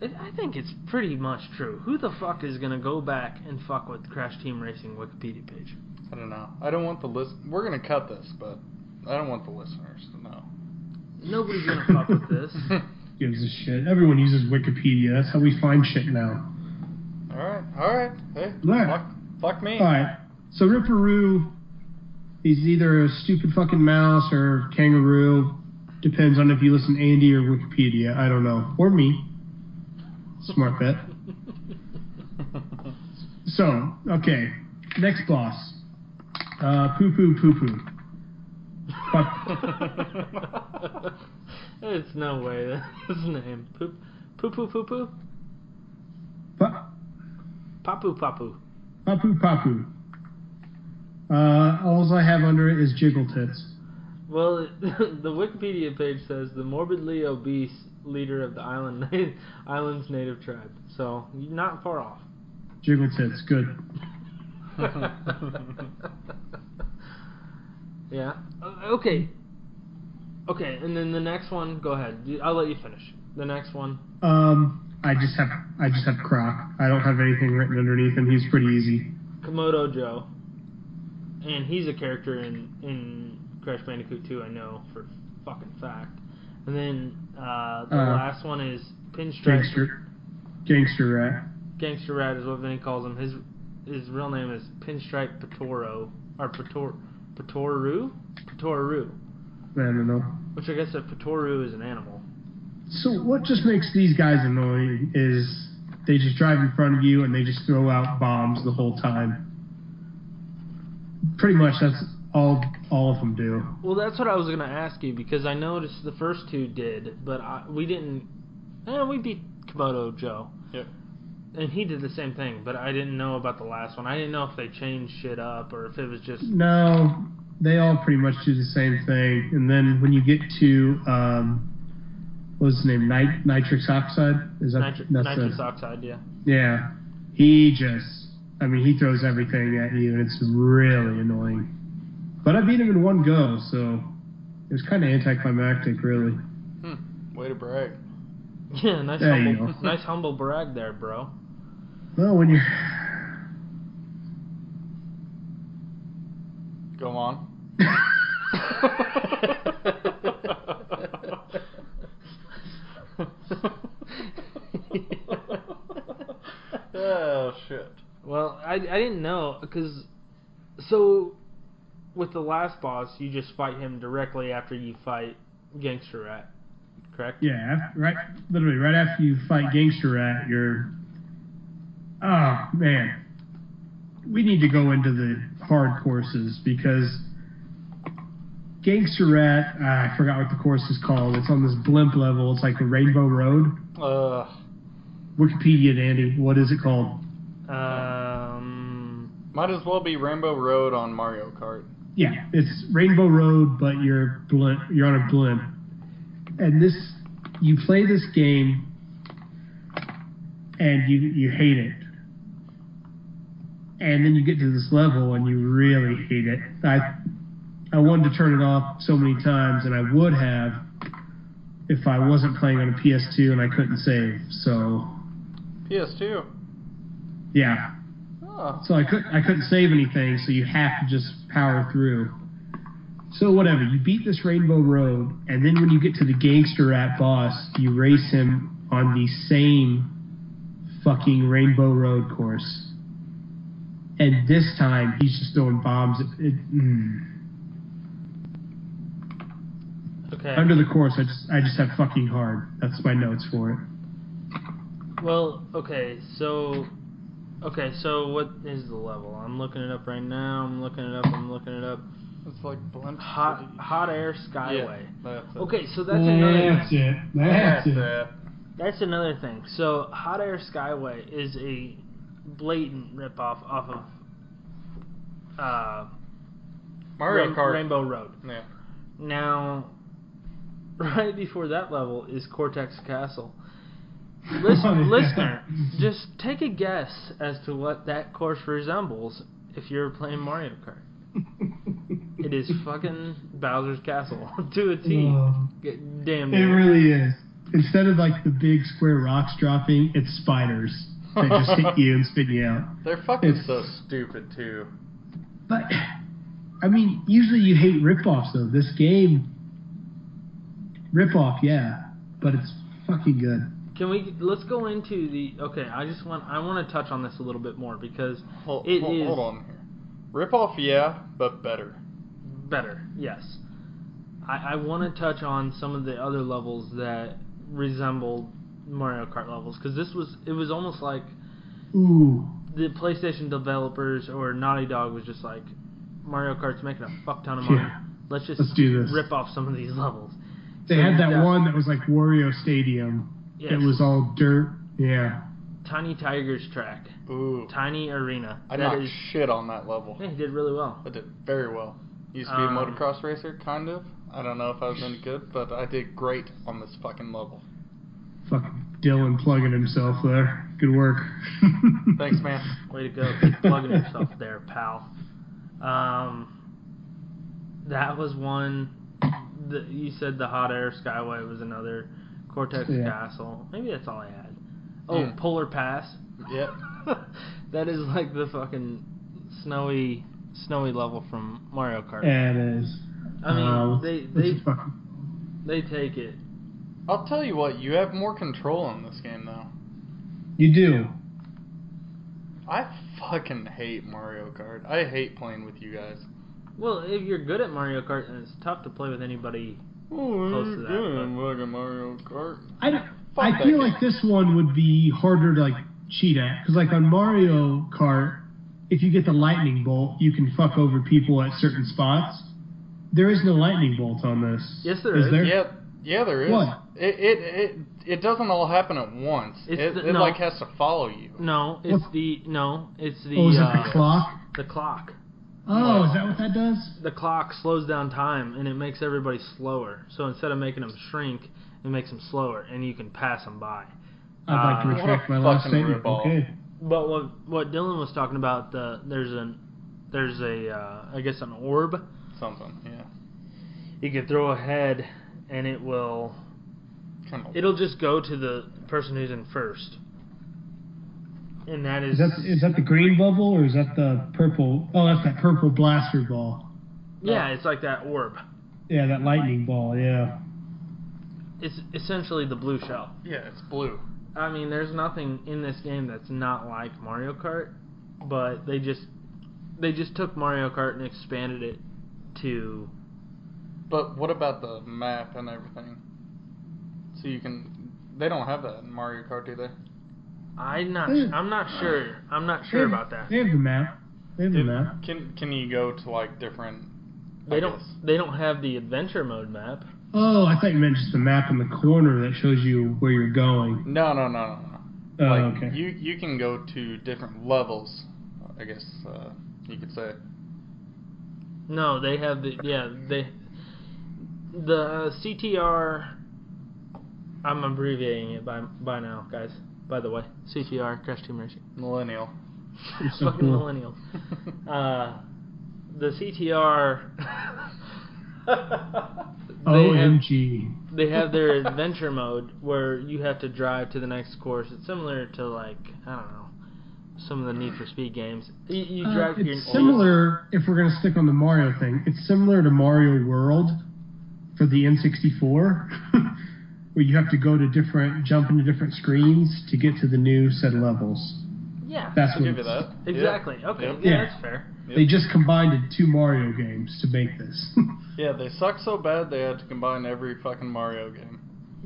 [SPEAKER 1] It, I think it's pretty much true. Who the fuck is gonna go back and fuck with Crash Team Racing Wikipedia page?
[SPEAKER 2] I don't know. I don't want the list. We're gonna cut this, but I don't want the listeners to know.
[SPEAKER 1] Nobody's gonna fuck with this.
[SPEAKER 3] Gives a shit. Everyone uses Wikipedia. That's how we find shit now.
[SPEAKER 2] all right, all right. Hey,
[SPEAKER 3] Right.
[SPEAKER 2] fuck, fuck me.
[SPEAKER 3] Alright. So Ripperoo, he's either a stupid fucking mouse or kangaroo. Depends on if you listen to Andy or Wikipedia. I don't know. Or me. Smart bet. So, okay. Next boss. Uh, poo poo poo poo.
[SPEAKER 1] There's no way that's his name. Poop, poo poo poo poo,
[SPEAKER 3] Pa-
[SPEAKER 1] papu papu.
[SPEAKER 3] Papu Papu. Uh, all I have under it is jiggle tits.
[SPEAKER 1] Well, the Wikipedia page says the morbidly obese leader of the island island's native tribe. So you're not far off.
[SPEAKER 3] Jiggle tits. Good.
[SPEAKER 1] yeah. Uh, okay. Okay, and then the next one. Go ahead. I'll let you finish. The next one.
[SPEAKER 3] Um, I just have I just have Croc. I don't have anything written underneath him. He's pretty easy.
[SPEAKER 1] Komodo Joe. And he's a character in in Crash Bandicoot 2, I know for fucking fact. And then uh, the
[SPEAKER 3] Uh,
[SPEAKER 1] last one is Pinstripe.
[SPEAKER 3] Gangster, gangster rat.
[SPEAKER 1] Gangster Rat is what Vinny calls him. His his real name is Pinstripe Patoro or Pator Patoru Patoru,
[SPEAKER 3] I don't know.
[SPEAKER 1] which I guess a Patoru is an animal.
[SPEAKER 3] So what just makes these guys annoying is they just drive in front of you and they just throw out bombs the whole time. Pretty much that's all all of them do.
[SPEAKER 1] Well, that's what I was gonna ask you because I noticed the first two did, but I, we didn't. Eh, we beat Komodo Joe.
[SPEAKER 2] Yep.
[SPEAKER 1] And he did the same thing, but I didn't know about the last one. I didn't know if they changed shit up or if it was just.
[SPEAKER 3] No, they all pretty much do the same thing. And then when you get to um, what's his name? Nit- Nitros Oxide. Is that
[SPEAKER 1] Nitri-
[SPEAKER 3] that's
[SPEAKER 1] nitrous
[SPEAKER 3] the-
[SPEAKER 1] oxide, yeah.
[SPEAKER 3] Yeah, he just. I mean, he throws everything at you, and it's really annoying. But I beat him in one go, so it was kind of anticlimactic, really.
[SPEAKER 2] Hmm. Way to brag.
[SPEAKER 1] Yeah, nice
[SPEAKER 3] There you
[SPEAKER 1] humble,
[SPEAKER 3] go.
[SPEAKER 1] nice humble brag there, bro.
[SPEAKER 3] Well, when you're
[SPEAKER 2] Go on. oh shit.
[SPEAKER 1] Well, I, I didn't know because so with the last boss, you just fight him directly after you fight Gangster Rat, correct?
[SPEAKER 3] yeah, after, right, literally right after you fight Gangster Rat, you're. Oh man, we need to go into the hard courses because Gangster Rat. ah, I forgot what the course is called. It's on this blimp level. It's like the Rainbow Road.
[SPEAKER 2] Uh,
[SPEAKER 3] Wikipedia, Andy. What is it called?
[SPEAKER 1] Um,
[SPEAKER 2] might as well be Rainbow Road on Mario Kart.
[SPEAKER 3] Yeah, it's Rainbow Road, but you're blimp, you're on a blimp, and this you play this game, and you you hate it, and then you get to this level and you really hate it. I I wanted to turn it off so many times, and I would have if I wasn't playing on a PS2 and I couldn't save. So
[SPEAKER 2] PS2.
[SPEAKER 3] Yeah.
[SPEAKER 2] Oh.
[SPEAKER 3] So I couldn't I couldn't save anything, so you have to just power through. So whatever, you beat this Rainbow Road, and then when you get to the gangster rat boss, you race him on the same fucking Rainbow Road course. And this time he's just throwing bombs. At, it, mm.
[SPEAKER 1] Okay.
[SPEAKER 3] Under the course, I just I just have fucking hard. That's my notes for it.
[SPEAKER 1] Well, okay, so okay, so what is the level? I'm looking it up right now. I'm looking it up. I'm looking it up.
[SPEAKER 2] It's like Blimp
[SPEAKER 1] Hot hot air
[SPEAKER 2] Yeah,
[SPEAKER 1] skyway.
[SPEAKER 2] that's.
[SPEAKER 1] Okay, so that's another
[SPEAKER 3] That's
[SPEAKER 1] thing.
[SPEAKER 3] it. That's it.
[SPEAKER 2] it.
[SPEAKER 1] That's another thing. So hot air skyway is a blatant ripoff off of uh,
[SPEAKER 2] Mario
[SPEAKER 1] Rain-
[SPEAKER 2] Kart.
[SPEAKER 1] Rainbow Road.
[SPEAKER 2] Yeah.
[SPEAKER 1] Now, right before that level is Cortex Castle. Listen,
[SPEAKER 3] Oh.
[SPEAKER 1] Listener, just take a guess as to what that course resembles if you're playing Mario Kart. It is fucking Bowser's Castle to a T.
[SPEAKER 3] Oh.
[SPEAKER 1] Get- Damn
[SPEAKER 3] It
[SPEAKER 1] near.
[SPEAKER 3] really is. Instead of like the big square rocks dropping, it's spiders that just hit you and spin you out.
[SPEAKER 2] They're fucking
[SPEAKER 3] It's-
[SPEAKER 2] so stupid too.
[SPEAKER 3] But I mean, usually you hate ripoffs though. This game, ripoff, yeah, but it's fucking good.
[SPEAKER 1] Can we let's go into the okay? I just want I want to touch on this a little bit more because
[SPEAKER 2] Hold,
[SPEAKER 1] It
[SPEAKER 2] hold,
[SPEAKER 1] is-
[SPEAKER 2] hold on here. Rip off, yeah, but better.
[SPEAKER 1] better. Yes, I, I want to touch on some of the other levels that resembled Mario Kart levels because this was it was almost like
[SPEAKER 3] Ooh,
[SPEAKER 1] the PlayStation developers or Naughty Dog was just like Mario Kart's making a fuck ton of money.
[SPEAKER 3] Yeah.
[SPEAKER 1] Let's just
[SPEAKER 3] Let's do this.
[SPEAKER 1] rip off some of these levels.
[SPEAKER 3] they
[SPEAKER 1] So
[SPEAKER 3] had
[SPEAKER 1] you've
[SPEAKER 3] that
[SPEAKER 1] got-
[SPEAKER 3] one that was like Wario Stadium.
[SPEAKER 1] Yes.
[SPEAKER 3] It was all dirt. Yeah.
[SPEAKER 1] Tiny Tigers track,
[SPEAKER 2] Ooh.
[SPEAKER 1] Tiny Arena.
[SPEAKER 2] I
[SPEAKER 1] That
[SPEAKER 2] knocked
[SPEAKER 1] is-
[SPEAKER 2] shit on that level.
[SPEAKER 1] yeah, he did really well.
[SPEAKER 2] I did very well. Used to be a
[SPEAKER 1] Um,
[SPEAKER 2] motocross racer, kind of. I don't know if I was any good, but I did great on this fucking level.
[SPEAKER 3] Fucking Dylan plugging himself there. Good work.
[SPEAKER 2] Thanks, man.
[SPEAKER 1] Way to go. Keep plugging yourself there, pal. Um, that was one. The, you said the hot air skyway was another. Cortex
[SPEAKER 3] Yeah.
[SPEAKER 1] Castle. Maybe that's all I had. Oh,
[SPEAKER 2] Mm.
[SPEAKER 1] Polar Pass.
[SPEAKER 2] Yep.
[SPEAKER 1] that is like the fucking snowy, snowy level from Mario Kart.
[SPEAKER 3] Yeah, it is.
[SPEAKER 1] I mean,
[SPEAKER 3] Um,
[SPEAKER 1] they they they take it.
[SPEAKER 2] I'll tell you what, you have more control in this game, though.
[SPEAKER 3] you do.
[SPEAKER 2] I fucking hate Mario Kart. I hate playing with you guys.
[SPEAKER 1] Well, if you're good at Mario Kart, then it's tough to play with anybody.
[SPEAKER 2] Oh,
[SPEAKER 1] Close to that,
[SPEAKER 2] doing
[SPEAKER 1] but-
[SPEAKER 2] fucking Mario Kart.
[SPEAKER 3] I,
[SPEAKER 2] Fuck
[SPEAKER 3] I feel
[SPEAKER 2] game.
[SPEAKER 3] like this one would be harder to like cheat at because like on Mario Kart, if you get the lightning bolt, you can fuck over people at certain spots. There is no lightning bolt on this.
[SPEAKER 1] Yes, there
[SPEAKER 3] is.
[SPEAKER 1] is.
[SPEAKER 3] There?
[SPEAKER 2] Yeah, yeah, there is.
[SPEAKER 3] What?
[SPEAKER 2] It it it it doesn't all happen at once.
[SPEAKER 1] It's
[SPEAKER 2] it
[SPEAKER 1] the-
[SPEAKER 2] it
[SPEAKER 1] no.
[SPEAKER 2] like has to follow you.
[SPEAKER 1] No, it's
[SPEAKER 3] What?
[SPEAKER 1] the no, it's the
[SPEAKER 3] Oh, is it
[SPEAKER 1] uh,
[SPEAKER 3] the clock?
[SPEAKER 1] The clock.
[SPEAKER 3] Oh, is that what that does?
[SPEAKER 1] The clock slows down time and it makes everybody slower. So instead of making them shrink, it makes them slower, and you can pass them by.
[SPEAKER 3] I'd like to
[SPEAKER 1] Uh,
[SPEAKER 3] retract my last
[SPEAKER 2] fucking
[SPEAKER 3] statement.
[SPEAKER 2] ripoff.
[SPEAKER 3] Okay.
[SPEAKER 1] But what what Dylan was talking about, the there's an there's a uh, I guess an orb.
[SPEAKER 2] Something, yeah.
[SPEAKER 1] You can throw a head, and it will
[SPEAKER 2] Kind of.
[SPEAKER 1] it'll just go to the person who's in first. And that is,
[SPEAKER 3] Is that is that the green bubble or is that the purple? Oh, that's that purple blaster ball.
[SPEAKER 1] yeah, it's like that orb.
[SPEAKER 3] Yeah, that lightning ball. Yeah.
[SPEAKER 1] It's essentially the blue shell.
[SPEAKER 2] yeah, it's blue.
[SPEAKER 1] I mean, there's nothing in this game that's not like Mario Kart, but they just they just took Mario Kart and expanded it to
[SPEAKER 2] But what about the map and everything? So you can. They don't have that in Mario Kart, do they?
[SPEAKER 1] I'm not
[SPEAKER 3] Hmm.
[SPEAKER 1] I'm not sure. I'm not sure about that.
[SPEAKER 3] They have the map. They have the
[SPEAKER 2] Can-
[SPEAKER 3] map.
[SPEAKER 2] Can Can you go to like different?
[SPEAKER 1] They
[SPEAKER 2] I
[SPEAKER 1] don't
[SPEAKER 2] guess.
[SPEAKER 1] they don't have the adventure mode map.
[SPEAKER 3] Oh, I thought you meant just the map in the corner that shows you where you're going.
[SPEAKER 2] No, no, no, no, no.
[SPEAKER 3] Oh,
[SPEAKER 2] like
[SPEAKER 3] okay.
[SPEAKER 2] you you can go to different levels. I guess uh, you could say.
[SPEAKER 1] No, they have the yeah they the uh, CTR. I'm abbreviating it by by now, guys. By the way, CTR Crash Team Racing.
[SPEAKER 2] Millennial.
[SPEAKER 1] Fucking
[SPEAKER 3] cool.
[SPEAKER 1] millennials. Uh, the CTR. they have
[SPEAKER 3] OMG.
[SPEAKER 1] they have their adventure mode where you have to drive to the next course. It's similar to like I don't know some of the Need for Speed games. You, you
[SPEAKER 3] Uh,
[SPEAKER 1] drive your
[SPEAKER 3] it's similar, if we're going to stick on the Mario thing, it's similar to Mario World for the N64, where you have to go to different, jump into different screens to get to the new set of levels.
[SPEAKER 1] Yeah,
[SPEAKER 3] That's
[SPEAKER 2] I'll
[SPEAKER 3] what
[SPEAKER 2] give you that.
[SPEAKER 1] exactly.
[SPEAKER 2] Yep.
[SPEAKER 1] Okay,
[SPEAKER 2] Yep.
[SPEAKER 1] yeah,
[SPEAKER 3] Yeah.
[SPEAKER 1] that's fair.
[SPEAKER 2] Yep.
[SPEAKER 3] They just combined two Mario games to make this.
[SPEAKER 2] Yeah, they suck so bad they had to combine every fucking Mario game.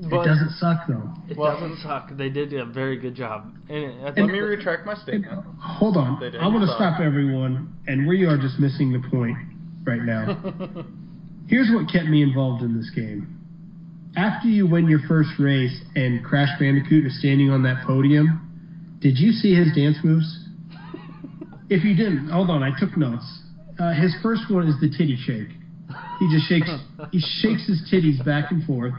[SPEAKER 1] But
[SPEAKER 3] it doesn't suck though.
[SPEAKER 1] It
[SPEAKER 2] Well-
[SPEAKER 1] doesn't suck. They did a very good job. And I
[SPEAKER 2] Let
[SPEAKER 1] think
[SPEAKER 2] me
[SPEAKER 1] that-
[SPEAKER 2] retract my
[SPEAKER 3] And,
[SPEAKER 2] statement.
[SPEAKER 3] hold on,
[SPEAKER 2] They did.
[SPEAKER 3] I want to stop everyone, and we are just missing the point right now. Here's what kept me involved in this game. After you win your first race and Crash Bandicoot is standing on that podium, did you see his dance moves? If you didn't, hold on, I took notes. Uh, his first one is the titty shake. He just shakes, he shakes his titties back and forth.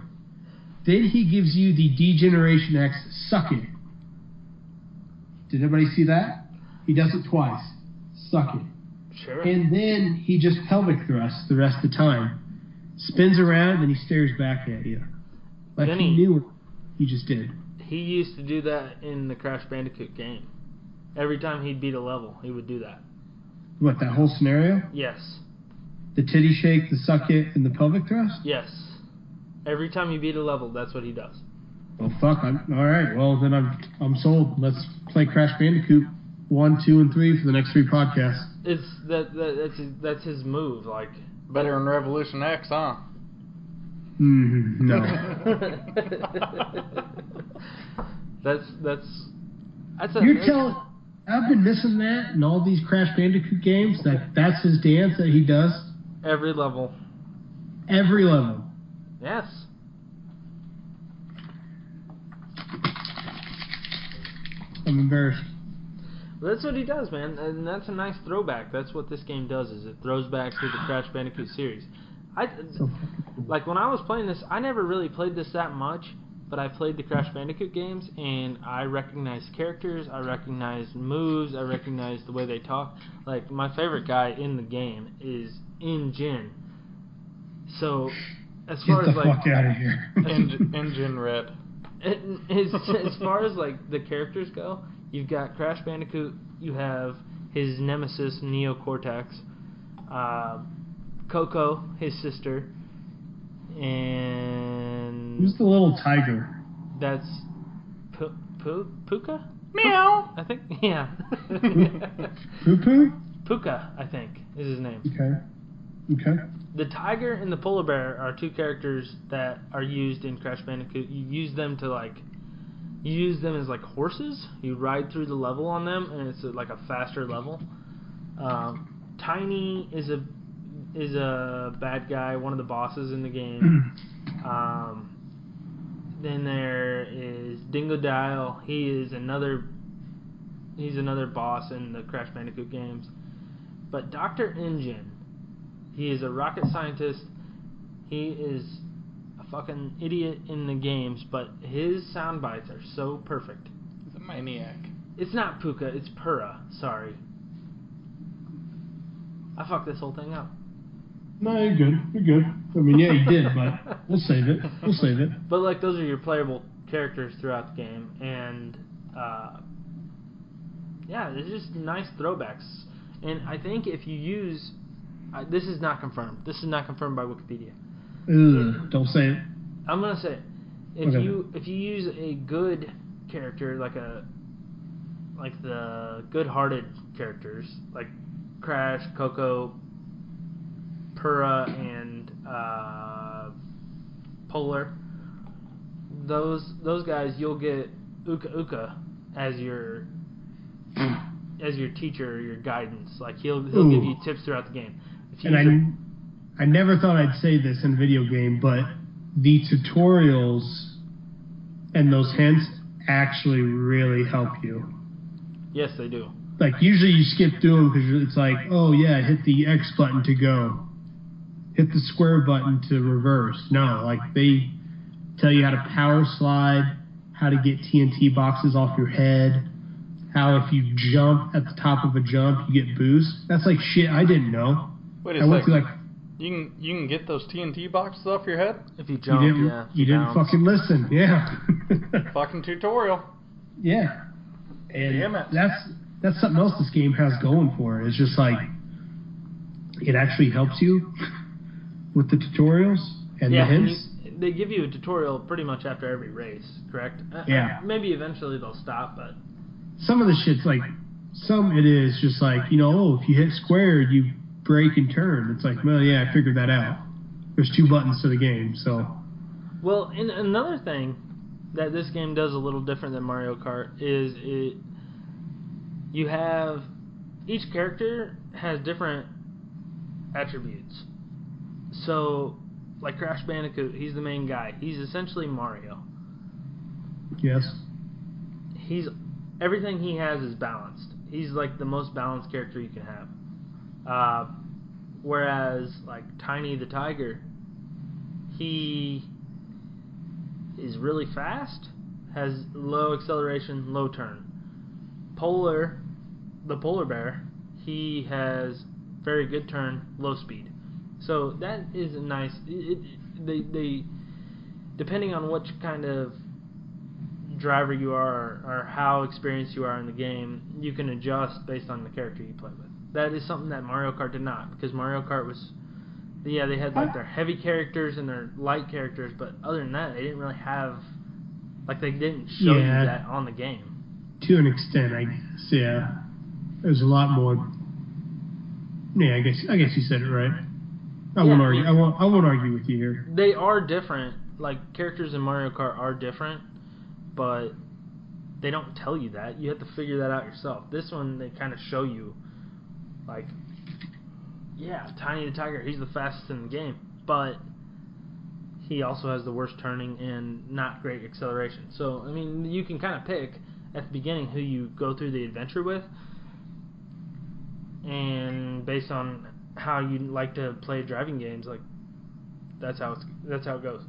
[SPEAKER 3] Then he gives you the D-Generation X suck it. Did everybody see that? He does it twice. Suck it.
[SPEAKER 1] sure.
[SPEAKER 3] And then he just pelvic thrusts the rest of the time. Spins around and he stares back at you. Like
[SPEAKER 1] Then
[SPEAKER 3] he
[SPEAKER 1] he-
[SPEAKER 3] knew it. He just did.
[SPEAKER 1] he used to do that in the Crash Bandicoot game. Every time he'd beat a level, he would do that.
[SPEAKER 3] What, that whole scenario?
[SPEAKER 1] Yes.
[SPEAKER 3] The titty shake, the suck it, and the pelvic thrust?
[SPEAKER 1] Yes. Every time you beat a level, that's what he does.
[SPEAKER 3] Well, fuck. I'm, all right. Well, then I'm I'm sold. Let's play Crash Bandicoot one, two, and three for the next three podcasts.
[SPEAKER 1] It's that, that that's his, that's his move. Like
[SPEAKER 2] Better than Revolution X, huh?
[SPEAKER 3] Mm, no.
[SPEAKER 1] that's that's that's a
[SPEAKER 3] You're
[SPEAKER 1] that's-
[SPEAKER 3] telling. I've been missing that in all these Crash Bandicoot games. That that's his dance that he does
[SPEAKER 1] every level.
[SPEAKER 3] every level.
[SPEAKER 1] Yes.
[SPEAKER 3] I'm embarrassed.
[SPEAKER 1] That's what he does, man, and that's a nice throwback. That's what this game does is it throws back to the Crash Bandicoot series. I like when I was playing this, I never really played this that much, but I played the Crash Bandicoot games and I recognized characters, I recognized moves, I recognized the way they talk. Like my favorite guy in the game is N. Gin. So as far as like
[SPEAKER 3] fuck out of here.
[SPEAKER 2] Engine, engine red.
[SPEAKER 1] and as, as far as like the characters go, you've got Crash Bandicoot. You have his nemesis Neo Cortex, uh, Coco, his sister, and
[SPEAKER 3] Who's the little tiger?
[SPEAKER 1] that's Pu- Pu- Puka.
[SPEAKER 2] Meow.
[SPEAKER 1] I think yeah.
[SPEAKER 3] Poo poo?
[SPEAKER 1] Puka, I think is his name.
[SPEAKER 3] Okay. Okay.
[SPEAKER 1] The tiger and the polar bear are two characters that are used in Crash Bandicoot. You use them to like, you use them as like horses. You ride through the level on them, and it's a, like a faster level. Um, Tiny is a is a bad guy, one of the bosses in the game. Um, then there is Dingo Dingodile. He is another. He's another boss in the Crash Bandicoot games. But Doctor N. Gin, he is a rocket scientist. He is fucking idiot in the games, but his sound bites are so perfect.
[SPEAKER 2] He's a maniac.
[SPEAKER 1] It's not Puka, it's Pura. Sorry. I fucked this whole thing up.
[SPEAKER 3] No, you're good. You're good. I mean, yeah, you did, but we'll save it. We'll save it.
[SPEAKER 1] But like those are your playable characters throughout the game, and uh, yeah, they're just nice throwbacks. And I think if you use, uh, this is not confirmed. This is not confirmed by Wikipedia.
[SPEAKER 3] Ugh, don't say it.
[SPEAKER 1] I'm gonna say, it. if
[SPEAKER 3] Okay.
[SPEAKER 1] you if you use a good character like a like the good-hearted characters like Crash, Coco, Pura, and uh, Polar, those those guys you'll get Uka Uka as your as your teacher, your guidance. Like he'll he'll give you tips throughout the game. If you
[SPEAKER 3] And
[SPEAKER 1] use a-
[SPEAKER 3] I, I never thought I'd say this in a video game, but the tutorials and those hints actually really help you.
[SPEAKER 1] yes, they do.
[SPEAKER 3] Like usually you skip through them because it's like, oh yeah, hit the X button to go, hit the square button to reverse. No, like they tell you how to power slide, how to get TNT boxes off your head, how if you jump at the top of a jump you get boost. That's like shit I didn't know.
[SPEAKER 2] Wait a
[SPEAKER 3] I went through like
[SPEAKER 2] You can you can get those TNT boxes off your head.
[SPEAKER 1] If you
[SPEAKER 3] You
[SPEAKER 1] jump,
[SPEAKER 3] didn't,
[SPEAKER 1] yeah.
[SPEAKER 3] you didn't
[SPEAKER 1] bounce.
[SPEAKER 3] fucking listen. Yeah.
[SPEAKER 2] Fucking tutorial.
[SPEAKER 3] yeah. And
[SPEAKER 2] Damn it.
[SPEAKER 3] that's that's something else this game has going for it. It's just like it actually helps you with the tutorials and
[SPEAKER 1] yeah,
[SPEAKER 3] the
[SPEAKER 1] and
[SPEAKER 3] hints.
[SPEAKER 1] you, they give you a tutorial pretty much after every race, correct? Uh,
[SPEAKER 3] Yeah.
[SPEAKER 1] uh, maybe eventually they'll stop, but
[SPEAKER 3] Some of the shit's like some it is just like, you know, oh, if you hit square you break and turn. It's like, well yeah, I figured that out. There's two buttons to the game, so
[SPEAKER 1] Well, and another thing that this game does a little different than Mario Kart is it you have each character has different attributes. So, like Crash Bandicoot, he's the main guy. He's essentially Mario.
[SPEAKER 3] yes.
[SPEAKER 1] He's everything he has is balanced. He's like the most balanced character you can have. Uh, whereas like Tiny the Tiger, he is really fast, has low acceleration, low turn. Polar, the polar bear, he has very good turn, low speed. So that is a nice. It, it, they they depending on which kind of driver you are or how experienced you are in the game, you can adjust based on the character you play with. That is something that Mario Kart did not because Mario Kart was yeah, they had like their heavy characters and their light characters, but other than that, they didn't really have like they didn't show
[SPEAKER 3] Yeah.
[SPEAKER 1] you that on the game.
[SPEAKER 3] To an extent, I guess, yeah. There's a lot more Yeah, I guess I guess you said it right. I
[SPEAKER 1] Yeah,
[SPEAKER 3] won't argue I won't I won't argue with you here.
[SPEAKER 1] They are different. Like characters in Mario Kart are different, but they don't tell you that. You have to figure that out yourself. This one they kind of show you like yeah, Tiny the Tiger, he's the fastest in the game, but he also has the worst turning and not great acceleration. So, I mean, you can kind of pick at the beginning who you go through the adventure with and based on how you like to play driving games like that's how it's that's how it goes.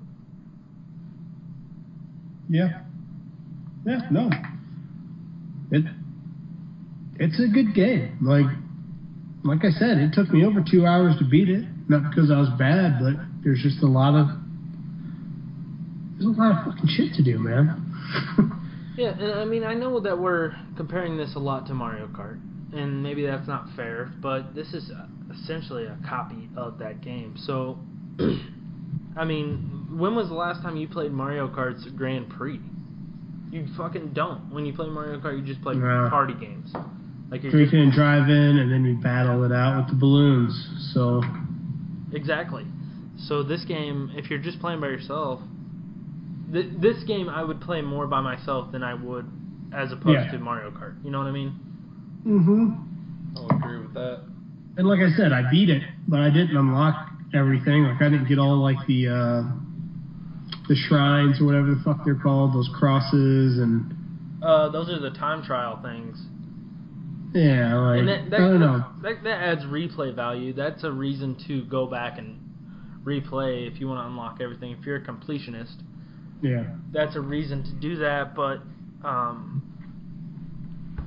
[SPEAKER 3] Yeah. Yeah, no. It it's a good game. Like like I said, it took me over two hours to beat it. Not because I was bad, but there's just a lot of there's a lot of fucking shit to do, man.
[SPEAKER 1] Yeah, and I mean I know that we're comparing this a lot to Mario Kart, and maybe that's not fair, but this is essentially a copy of that game. So, I mean, when was the last time you played Mario Kart's Grand Prix? You fucking don't. When you play Mario Kart, you just play
[SPEAKER 3] No.
[SPEAKER 1] party games. Like you're just
[SPEAKER 3] Drinking and driving, and then you battle it out with the balloons. So
[SPEAKER 1] Exactly. So this game, if you're just playing by yourself, th- this game I would play more by myself than I would as opposed
[SPEAKER 3] Yeah.
[SPEAKER 1] to Mario Kart. You know what I mean?
[SPEAKER 3] Mm-hmm.
[SPEAKER 2] I'll agree with that.
[SPEAKER 3] And like I said, I beat it, but I didn't unlock everything. Like I didn't get all like the uh the shrines or whatever the fuck they're called, those crosses and
[SPEAKER 1] Uh, those are the time trial things.
[SPEAKER 3] Yeah, like
[SPEAKER 1] and that, that,
[SPEAKER 3] I don't know.
[SPEAKER 1] That, that adds replay value. That's a reason to go back and replay if you want to unlock everything. If you're a completionist,
[SPEAKER 3] Yeah.
[SPEAKER 1] that's a reason to do that. But um,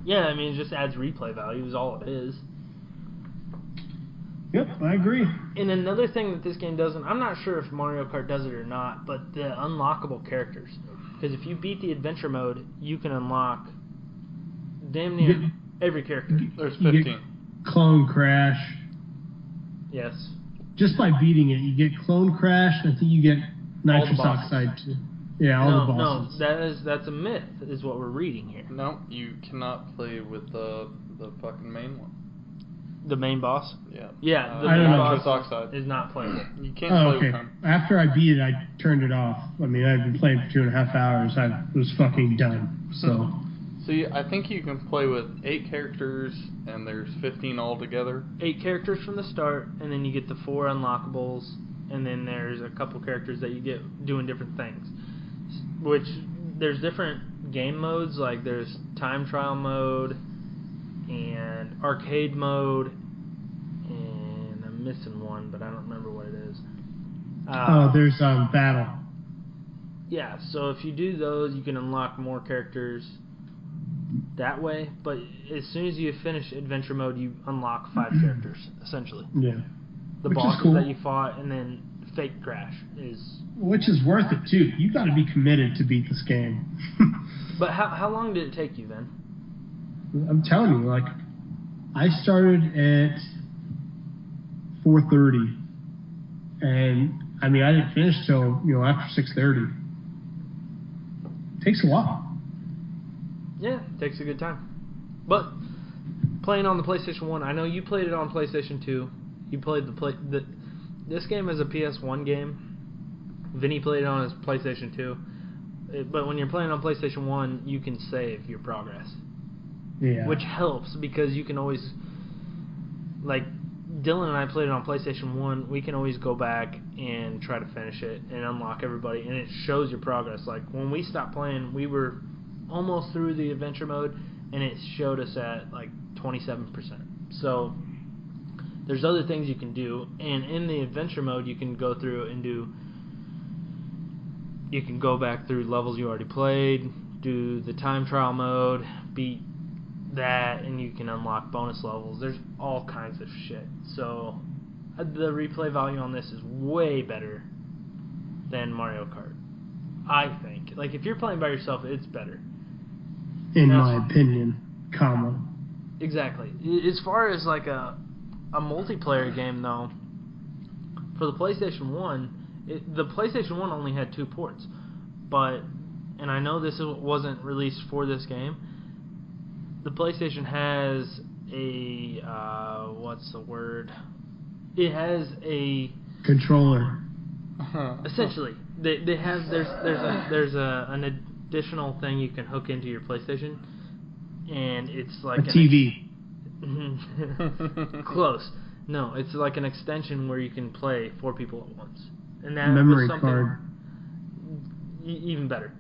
[SPEAKER 1] yeah, I mean, it just adds replay value. Is all it is.
[SPEAKER 3] Yep, I agree.
[SPEAKER 1] And another thing that this game doesn't, I'm not sure if Mario Kart does it or not, but the unlockable characters. Because if you beat the adventure mode, you can unlock damn near
[SPEAKER 3] Yeah.
[SPEAKER 1] Every character.
[SPEAKER 2] There's 15.
[SPEAKER 3] Clone Crash.
[SPEAKER 1] Yes.
[SPEAKER 3] Just by beating it, you get Clone Crash, and I think you get
[SPEAKER 1] Nitros
[SPEAKER 3] Oxide too. Yeah, all
[SPEAKER 1] no,
[SPEAKER 3] the
[SPEAKER 1] no,
[SPEAKER 3] bosses.
[SPEAKER 1] that is that's a myth, is what we're reading here.
[SPEAKER 2] No, you cannot play with the the fucking main one.
[SPEAKER 1] The main boss
[SPEAKER 2] Yeah.
[SPEAKER 1] Yeah,
[SPEAKER 2] Uh,
[SPEAKER 1] the
[SPEAKER 3] I don't know.
[SPEAKER 2] Nitros Oxide.
[SPEAKER 1] is not playable.
[SPEAKER 2] You can't
[SPEAKER 3] Oh,
[SPEAKER 2] play
[SPEAKER 3] okay.
[SPEAKER 2] with him.
[SPEAKER 3] After I beat it, I turned it off. I mean, I've been playing for two and a half hours. I was fucking done. So,
[SPEAKER 2] See, I think you can play with eight characters, and there's 15 altogether.
[SPEAKER 1] Eight characters from the start, and then you get the four unlockables, and then there's a couple characters that you get doing different things. Which there's different game modes, like there's time trial mode and arcade mode, and I'm missing one, but I don't remember what it is. Uh,
[SPEAKER 3] oh, there's um battle.
[SPEAKER 1] Yeah, so if you do those, you can unlock more characters that way. But as soon as you finish adventure mode, you unlock five characters essentially.
[SPEAKER 3] Yeah.
[SPEAKER 1] the
[SPEAKER 3] Which
[SPEAKER 1] bosses
[SPEAKER 3] cool.
[SPEAKER 1] that you fought, and then fake crash is.
[SPEAKER 3] which is worth it too. You got to be committed to beat this game.
[SPEAKER 1] But how how long did it take you then?
[SPEAKER 3] I'm telling you, like, I started at 4:30, and I mean, I didn't finish till you know after 6:30. Takes a while.
[SPEAKER 1] Yeah, takes a good time. But playing on the PlayStation One, I know you played it on PlayStation Two. You played the play the. This game is a PS1 game. Vinny played it on his PlayStation Two. It- but when you're playing on PlayStation One, you can save your progress.
[SPEAKER 3] Yeah.
[SPEAKER 1] which helps because you can always like Dylan and I played it on PlayStation 1 we can always go back and try to finish it and unlock everybody and it shows your progress like when we stopped playing we were almost through the adventure mode and it showed us at like 27% so there's other things you can do and in the adventure mode you can go through and do you can go back through levels you already played do the time trial mode beat that and you can unlock bonus levels. There's all kinds of shit. So uh, the replay value on this is way better than Mario Kart. I think. Like if you're playing by yourself, it's better.
[SPEAKER 3] In
[SPEAKER 1] Yes.
[SPEAKER 3] my opinion, comma.
[SPEAKER 1] Exactly. As far as like a a multiplayer game though, for the PlayStation 1, it, the PlayStation 1 only had two ports. But and I know this wasn't released for this game. The PlayStation has a uh, what's the word? It has a
[SPEAKER 3] Controller.
[SPEAKER 1] essentially they, they have there's there's a there's a an additional thing you can hook into your PlayStation, and it's like
[SPEAKER 3] a TV.
[SPEAKER 1] Close. No, it's like an extension where you can play four people at once, and that
[SPEAKER 3] Memory
[SPEAKER 1] was something
[SPEAKER 3] card.
[SPEAKER 1] even better.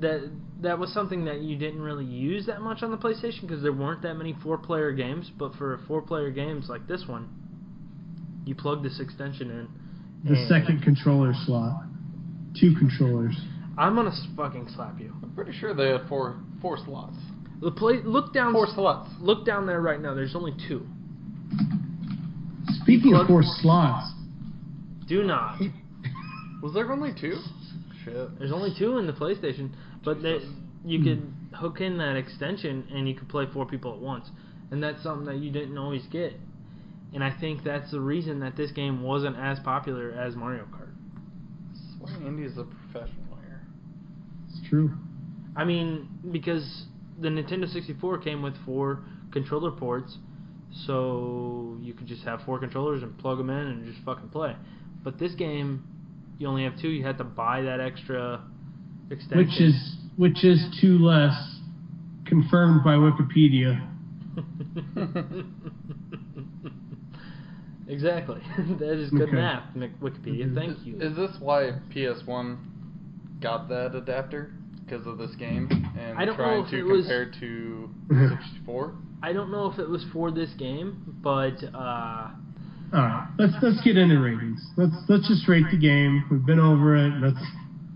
[SPEAKER 1] That that was something that you didn't really use that much on the PlayStation because there weren't that many four-player games. But for four-player games like this one, you plug this extension in.
[SPEAKER 3] The second controller slot. Two controllers.
[SPEAKER 1] I'm gonna fucking slap you.
[SPEAKER 2] I'm pretty sure they had four four slots.
[SPEAKER 1] The play. Look down.
[SPEAKER 2] Four slots.
[SPEAKER 1] Look down there right now. There's only two.
[SPEAKER 3] Speaking
[SPEAKER 1] plug-
[SPEAKER 3] of four slots,
[SPEAKER 1] Do not.
[SPEAKER 2] Was there only two? Shit.
[SPEAKER 1] There's only two in the PlayStation, but they, you could hook in that extension and you could play four people at once, and that's something that you didn't always get. And I think that's the reason that this game wasn't as popular as Mario Kart.
[SPEAKER 2] Swearing Indy's a professional here.
[SPEAKER 3] it's true.
[SPEAKER 1] I mean, because the Nintendo 64 came with four controller ports, so you could just have four controllers and plug them in and just fucking play. But this game, you only have two. You had to buy that extra extension.
[SPEAKER 3] Which is which is two less, confirmed by Wikipedia.
[SPEAKER 1] exactly. that is good
[SPEAKER 3] Okay.
[SPEAKER 1] math, Wikipedia.
[SPEAKER 3] Mhm.
[SPEAKER 1] Thank you.
[SPEAKER 2] Is this why PS1 got that adapter? Because of this game and
[SPEAKER 1] I don't know
[SPEAKER 2] trying
[SPEAKER 1] if
[SPEAKER 2] to
[SPEAKER 1] it was-
[SPEAKER 2] compare to 64?
[SPEAKER 1] I don't know if it was for this game, but uh,
[SPEAKER 3] All right, let's let's get into ratings. Let's let's just rate the game. We've been over it. Let's.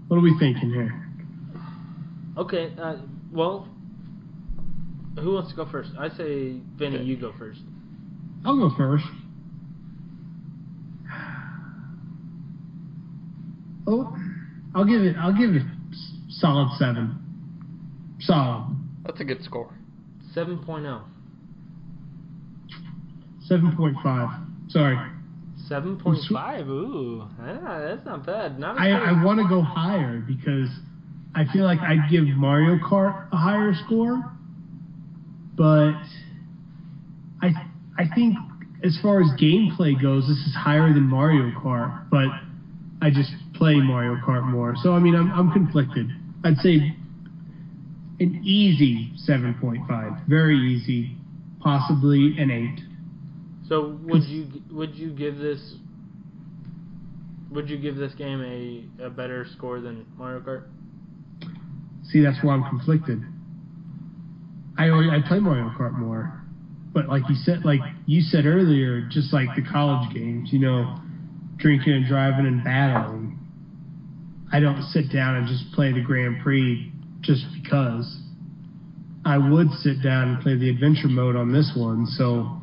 [SPEAKER 3] What are we thinking here?
[SPEAKER 1] okay. Uh, well, who wants to go first? I say, Vinny,
[SPEAKER 2] Okay.
[SPEAKER 1] you go first.
[SPEAKER 3] I'll go first. Oh, I'll give it. I'll give it s- solid seven. Solid
[SPEAKER 2] That's a good score.
[SPEAKER 1] 7.0.
[SPEAKER 3] seven point five. Sorry,
[SPEAKER 1] 7.5. Ooh, ah, that's not bad. Not as
[SPEAKER 3] I I want to go higher because I feel like I'd give Mario Kart a higher score, but I I think as far as gameplay goes, this is higher than Mario Kart, but I just play Mario Kart more. So I mean, I'm I'm conflicted. I'd say an easy 7.5, very easy, possibly an 8.
[SPEAKER 1] So would you would you give this would you give this game a, a better score than Mario Kart?
[SPEAKER 3] See, that's why I'm conflicted. I always, I play Mario Kart more, but like you said, like you said earlier, just like the college games, you know, drinking and driving and battling. I don't sit down and just play the Grand Prix just because. I would sit down and play the adventure mode on this one, so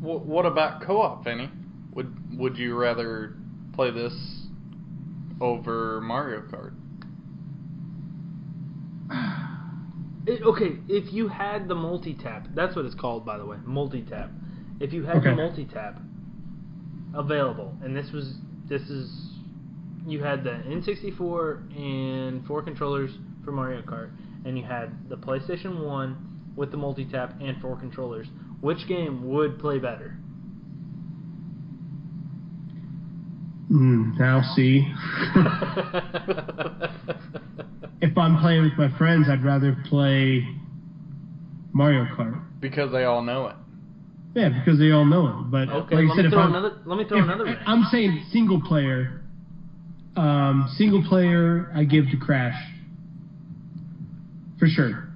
[SPEAKER 2] Wh- what about co-op, Vinny? Would Would you rather play this over Mario Kart?
[SPEAKER 1] It, okay, if you had the multi-tap, that's what it's called, by the way, multi-tap. If you had the multi-tap available, and this was this is you had the N64 and four controllers for Mario Kart, and you had the PlayStation One with the multi-tap and four controllers. Which game would play better?
[SPEAKER 3] Mm, now see. if I'm playing with my friends, I'd rather play Mario Kart.
[SPEAKER 2] Because they all know it.
[SPEAKER 3] Yeah, because they all know it. But
[SPEAKER 1] Okay,
[SPEAKER 3] like I
[SPEAKER 1] let
[SPEAKER 3] said,
[SPEAKER 1] me
[SPEAKER 3] if
[SPEAKER 1] throw
[SPEAKER 3] I'm,
[SPEAKER 1] another. Let me throw
[SPEAKER 3] if-
[SPEAKER 1] another. wrench.
[SPEAKER 3] I'm saying single player. Um, single player, I give to Crash. For sure.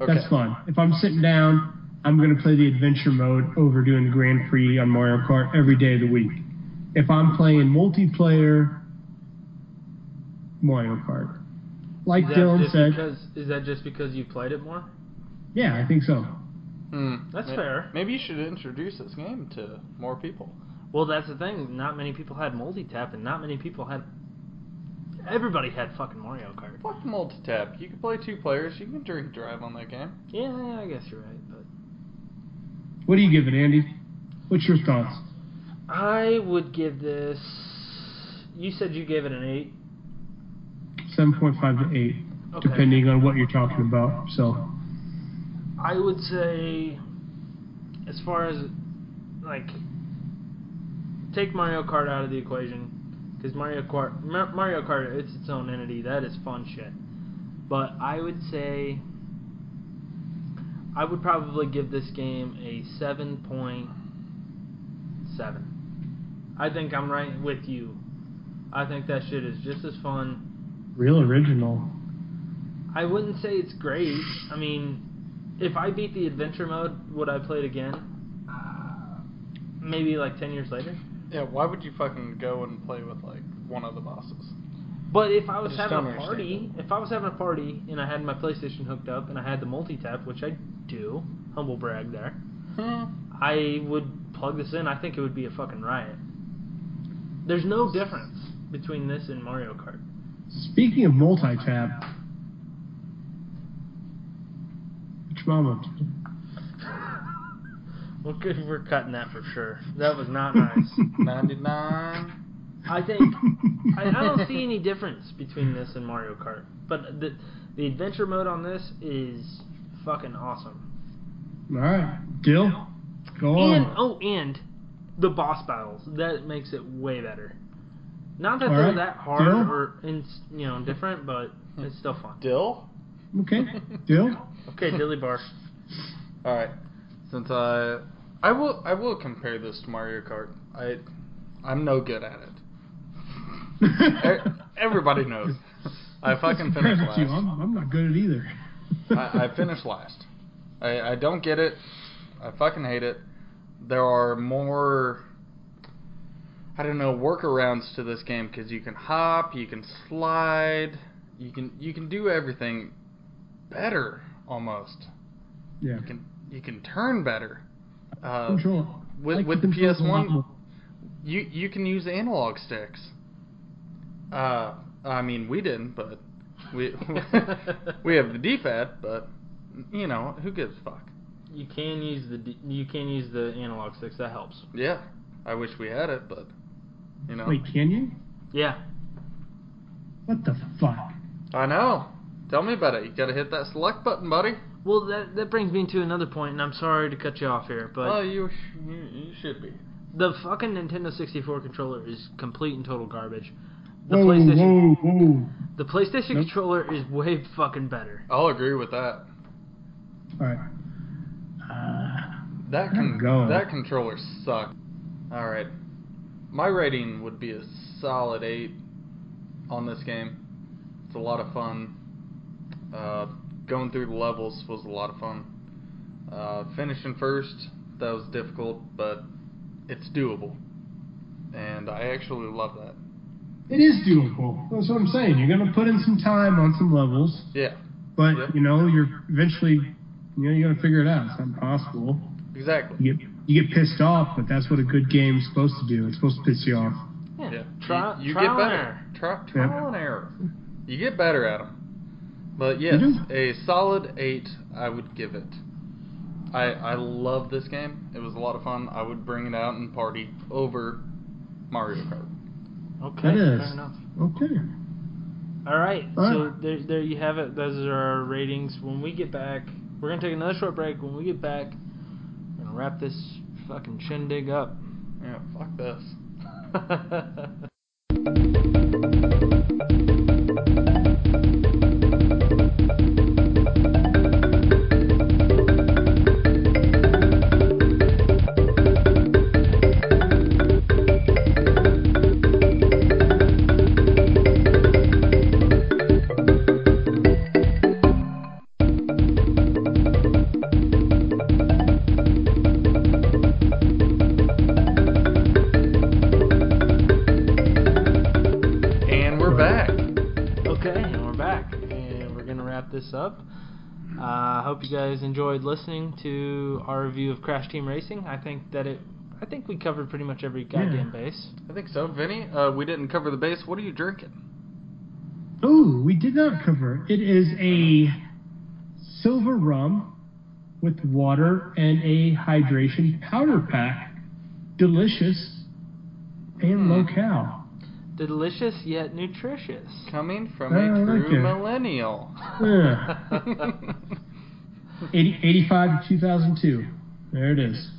[SPEAKER 2] Okay.
[SPEAKER 3] That's fun. If I'm sitting down, I'm going to play the adventure mode over doing the Grand Prix on Mario Kart every day of the week. If I'm playing multiplayer, Mario Kart. Like
[SPEAKER 1] Is that
[SPEAKER 3] Dylan
[SPEAKER 1] just
[SPEAKER 3] said,
[SPEAKER 1] because is that just because you played it more?
[SPEAKER 3] yeah, I think so.
[SPEAKER 2] Hmm.
[SPEAKER 1] That's
[SPEAKER 2] May-
[SPEAKER 1] fair.
[SPEAKER 2] Maybe you should introduce this game to more people.
[SPEAKER 1] Well, that's the thing. Not many people had multi-tap, and not many people had. Everybody had fucking Mario Kart.
[SPEAKER 2] Fuck multi-tap. You can play two players. You can drink drive on that game.
[SPEAKER 1] Yeah, yeah, I guess you're right, but
[SPEAKER 3] What do you give it, Andy? What's your thoughts?
[SPEAKER 1] I would give this. You said you gave it an eight.
[SPEAKER 3] 7.5 to 8,
[SPEAKER 1] Okay.
[SPEAKER 3] depending on what you're talking about. So,
[SPEAKER 1] I would say, as far as like, take Mario Kart out of the equation, because Mario Kart, Mar- Mario Kart, it's its own entity. That is fun shit. But I would say, I would probably give this game a seven point seven. I think I'm right with you. I think that shit is just as fun.
[SPEAKER 3] real original.
[SPEAKER 1] I wouldn't say it's great. I mean, if I beat the adventure mode, would I play it again? Uh, maybe like 10 years later.
[SPEAKER 2] Yeah, why would you fucking go and play with like one of the bosses?
[SPEAKER 1] But if I was
[SPEAKER 2] just
[SPEAKER 1] having a party, if I was having a party and I had my PlayStation hooked up and I had the multi-tap, which I do, humble brag there,
[SPEAKER 2] Hmm.
[SPEAKER 1] I would plug this in. I think it would be a fucking riot. There's no difference between this and Mario Kart.
[SPEAKER 3] Speaking of multi-tap, which mama?
[SPEAKER 1] We're, good- we're cutting that for sure. That was not nice.
[SPEAKER 2] 99.
[SPEAKER 1] I think I, I don't see any difference between this and Mario Kart. But the the adventure mode on this is fucking awesome.
[SPEAKER 3] All right, Dill, go
[SPEAKER 1] And
[SPEAKER 3] on.
[SPEAKER 1] oh, and the boss battles that makes it way better. Not that
[SPEAKER 3] All
[SPEAKER 1] they're
[SPEAKER 3] right,
[SPEAKER 1] that hard
[SPEAKER 3] Dill?
[SPEAKER 1] or in, you know different, but it's still fun.
[SPEAKER 2] Dill?
[SPEAKER 3] Okay, Dill.
[SPEAKER 1] Okay, Dilly Bar.
[SPEAKER 2] Alright. Since I I will I will compare this to Mario Kart. I I'm no good at it. Everybody knows. I fucking finished
[SPEAKER 3] Compared to you,
[SPEAKER 2] last.
[SPEAKER 3] I'm, I'm not good at either.
[SPEAKER 2] I, I finished last. I, I don't get it. I fucking hate it. There are more, I don't know, workarounds to this game because you can hop, you can slide, you can you can do everything better almost.
[SPEAKER 3] Yeah.
[SPEAKER 2] You can you can turn better. Uh,
[SPEAKER 3] Control.
[SPEAKER 2] with with the
[SPEAKER 3] controls a lot
[SPEAKER 2] PS1, you you can use analog sticks. Uh, I mean we didn't, but we we have the D-pad, but you know who gives a fuck.
[SPEAKER 1] You can use the D- you can use the analog sticks. That helps.
[SPEAKER 2] Yeah, I wish we had it, but you know.
[SPEAKER 3] Wait, can you?
[SPEAKER 1] Yeah.
[SPEAKER 3] What the fuck?
[SPEAKER 2] I know. Tell me about it. You gotta hit that select button, buddy.
[SPEAKER 1] Well, that that brings me to another point, and I'm sorry to cut you off here, but
[SPEAKER 2] oh, you, sh- you you should be.
[SPEAKER 1] the fucking Nintendo 64 controller is complete and total garbage. The
[SPEAKER 3] whoa,
[SPEAKER 1] PlayStation
[SPEAKER 3] whoa, whoa!
[SPEAKER 1] the PlayStation
[SPEAKER 3] Nope.
[SPEAKER 1] controller is way fucking better.
[SPEAKER 2] I'll agree with that.
[SPEAKER 3] All right. Uh,
[SPEAKER 2] That can
[SPEAKER 3] go.
[SPEAKER 2] that controller sucked. All right, my rating would be a solid eight on this game. It's a lot of fun. Uh, going through the levels was a lot of fun. Uh, finishing first that was difficult, but it's doable, and I actually love that.
[SPEAKER 3] it is doable. That's what I'm saying. You're gonna put in some time on some levels,
[SPEAKER 2] Yeah,
[SPEAKER 3] but
[SPEAKER 2] Yep.
[SPEAKER 3] you know, you're eventually, you know, you gotta figure it out. It's not impossible.
[SPEAKER 2] exactly.
[SPEAKER 3] You get you get pissed off, but that's what a good game's supposed to do. It's supposed to piss you off.
[SPEAKER 1] Yeah.
[SPEAKER 2] Yeah.
[SPEAKER 1] Try,
[SPEAKER 2] you, you
[SPEAKER 1] trial
[SPEAKER 2] get better.
[SPEAKER 1] error.
[SPEAKER 2] Tri- trial and error. You get better at them. But
[SPEAKER 3] mm-hmm.
[SPEAKER 2] yes, a solid eight. I would give it. I I love this game. It was a lot of fun. I would bring it out and party over Mario Kart.
[SPEAKER 1] Okay, fair enough.
[SPEAKER 3] Okay.
[SPEAKER 1] All right,
[SPEAKER 3] All
[SPEAKER 1] so there, there you have it. Those are our ratings. When we get back, we're gonna take another short break. When we get back, we're gonna wrap this fucking shindig up.
[SPEAKER 2] Yeah, fuck this.
[SPEAKER 1] you guys enjoyed listening to our review of Crash Team Racing. I think that it, I think we covered pretty much every goddamn base.
[SPEAKER 2] I think so, Vinny. Uh, we didn't cover the base. What are you drinking?
[SPEAKER 3] Ooh, we did not cover. It is a silver rum with water and a hydration powder pack. Delicious and low cal.
[SPEAKER 1] Delicious yet nutritious.
[SPEAKER 2] Coming from
[SPEAKER 3] I
[SPEAKER 2] a
[SPEAKER 3] like
[SPEAKER 2] true
[SPEAKER 3] it.
[SPEAKER 2] millennial.
[SPEAKER 3] Yeah. 80, 85 to 2002. There it is.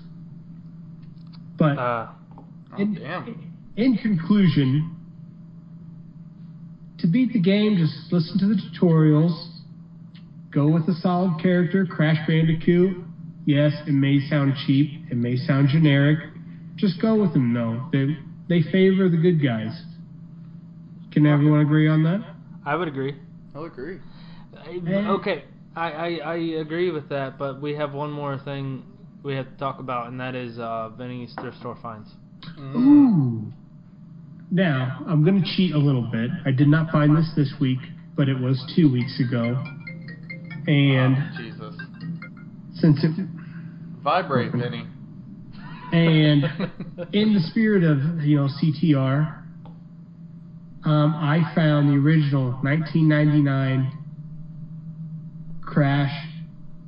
[SPEAKER 3] But
[SPEAKER 1] Uh,
[SPEAKER 2] Oh,
[SPEAKER 3] in,
[SPEAKER 2] damn.
[SPEAKER 3] in conclusion, to beat the game, just listen to the tutorials. Go with a solid character, Crash Bandicoot. Yes, it may sound cheap, it may sound generic. Just go with them, though. They, they favor the good guys. Can everyone agree on that?
[SPEAKER 1] I would agree.
[SPEAKER 2] I'll agree.
[SPEAKER 1] I-
[SPEAKER 3] Eh.
[SPEAKER 1] Okay, I, I I agree with that, but we have one more thing we have to talk about, and that is uh, Vinny's thrift store finds.
[SPEAKER 3] Ooh. Now, I'm going to cheat a little bit. I did not find this this week, but it was two weeks ago. And
[SPEAKER 2] Oh, Jesus.
[SPEAKER 3] since it
[SPEAKER 2] Vibrate, Vinny.
[SPEAKER 3] and in the spirit of you know CTR, um, I found the original 1999 Crash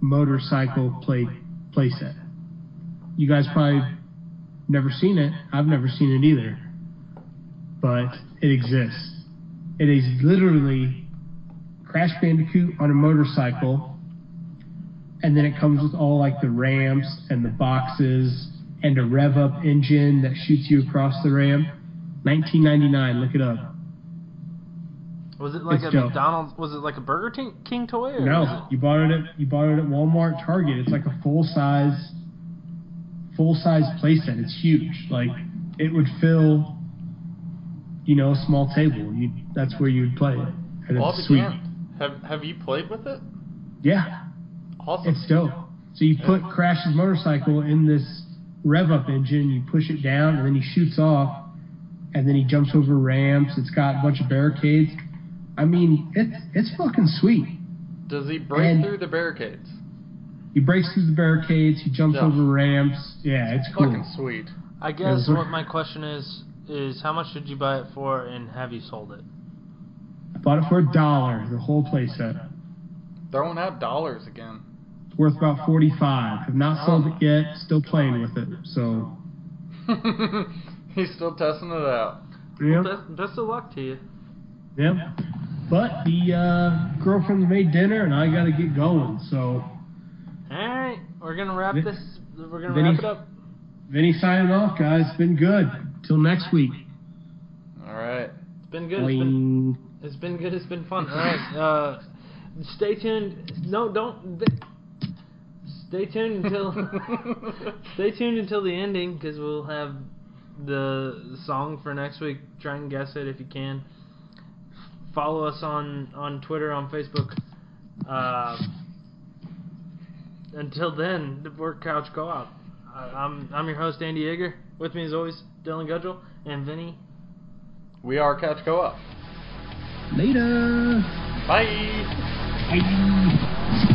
[SPEAKER 3] motorcycle plate playset. You guys probably never seen it. I've never seen it either, but it exists. It is literally Crash Bandicoot on a motorcycle, and then it comes with all like the ramps and the boxes and a rev up engine that shoots you across the ramp. 1999, look it up.
[SPEAKER 1] Was it like
[SPEAKER 3] It's
[SPEAKER 1] a
[SPEAKER 3] dope.
[SPEAKER 1] McDonald's? Was it like a Burger King, King toy? Or
[SPEAKER 3] No, you bought it at you bought it at Walmart, Target. It's like a full size, full size playset. It's huge. Like it would fill, you know, a small table. You that's where you'd play it, and
[SPEAKER 2] Well,
[SPEAKER 3] it's sweet.
[SPEAKER 2] Have Have you played with it?
[SPEAKER 3] Yeah,
[SPEAKER 2] Awesome.
[SPEAKER 3] it's dope. So you put Crash's motorcycle in this rev up engine, you push it down, and then he shoots off, and then he jumps over ramps. It's got a bunch of barricades. I mean, it's it's fucking sweet.
[SPEAKER 2] Does he break
[SPEAKER 3] And-
[SPEAKER 2] through the barricades?
[SPEAKER 3] He breaks through the barricades. He jumps
[SPEAKER 2] Yeah.
[SPEAKER 3] over ramps. Yeah, it's cool.
[SPEAKER 2] Fucking sweet.
[SPEAKER 1] I guess
[SPEAKER 3] Yeah,
[SPEAKER 1] what my question is is how much did you buy it for, and have you sold it?
[SPEAKER 3] I bought it for a dollar, the whole playset.
[SPEAKER 2] Throwing out dollars again.
[SPEAKER 3] It's worth about forty-five. Have not oh. sold
[SPEAKER 2] Oh.
[SPEAKER 3] it yet. Still playing with it. So,
[SPEAKER 2] He's still testing it out.
[SPEAKER 3] yeah,
[SPEAKER 1] Best, best of luck to you.
[SPEAKER 3] yeah. But the uh, girlfriend's made dinner, and I got to get going. So,
[SPEAKER 1] All right, we're gonna wrap
[SPEAKER 3] Vin-
[SPEAKER 1] this. We're gonna
[SPEAKER 3] Vinny-
[SPEAKER 1] wrap it up.
[SPEAKER 3] Vinny signing off, guys. It's been good. Till next week.
[SPEAKER 2] All right.
[SPEAKER 1] It's been good. It's been, it's been good. It's been fun. All right. Uh, stay tuned. No, don't. Stay tuned until. stay tuned until the ending because we'll have the song for next week. Try and guess it if you can. Follow us on on Twitter, on Facebook. Uh, until then, we're Couch Co-op. I, I'm I'm your host Andy Yeager. With me as always, Dylan Gudgel and Vinny.
[SPEAKER 2] we are Couch Co-op.
[SPEAKER 3] Later.
[SPEAKER 2] Bye.
[SPEAKER 3] Bye.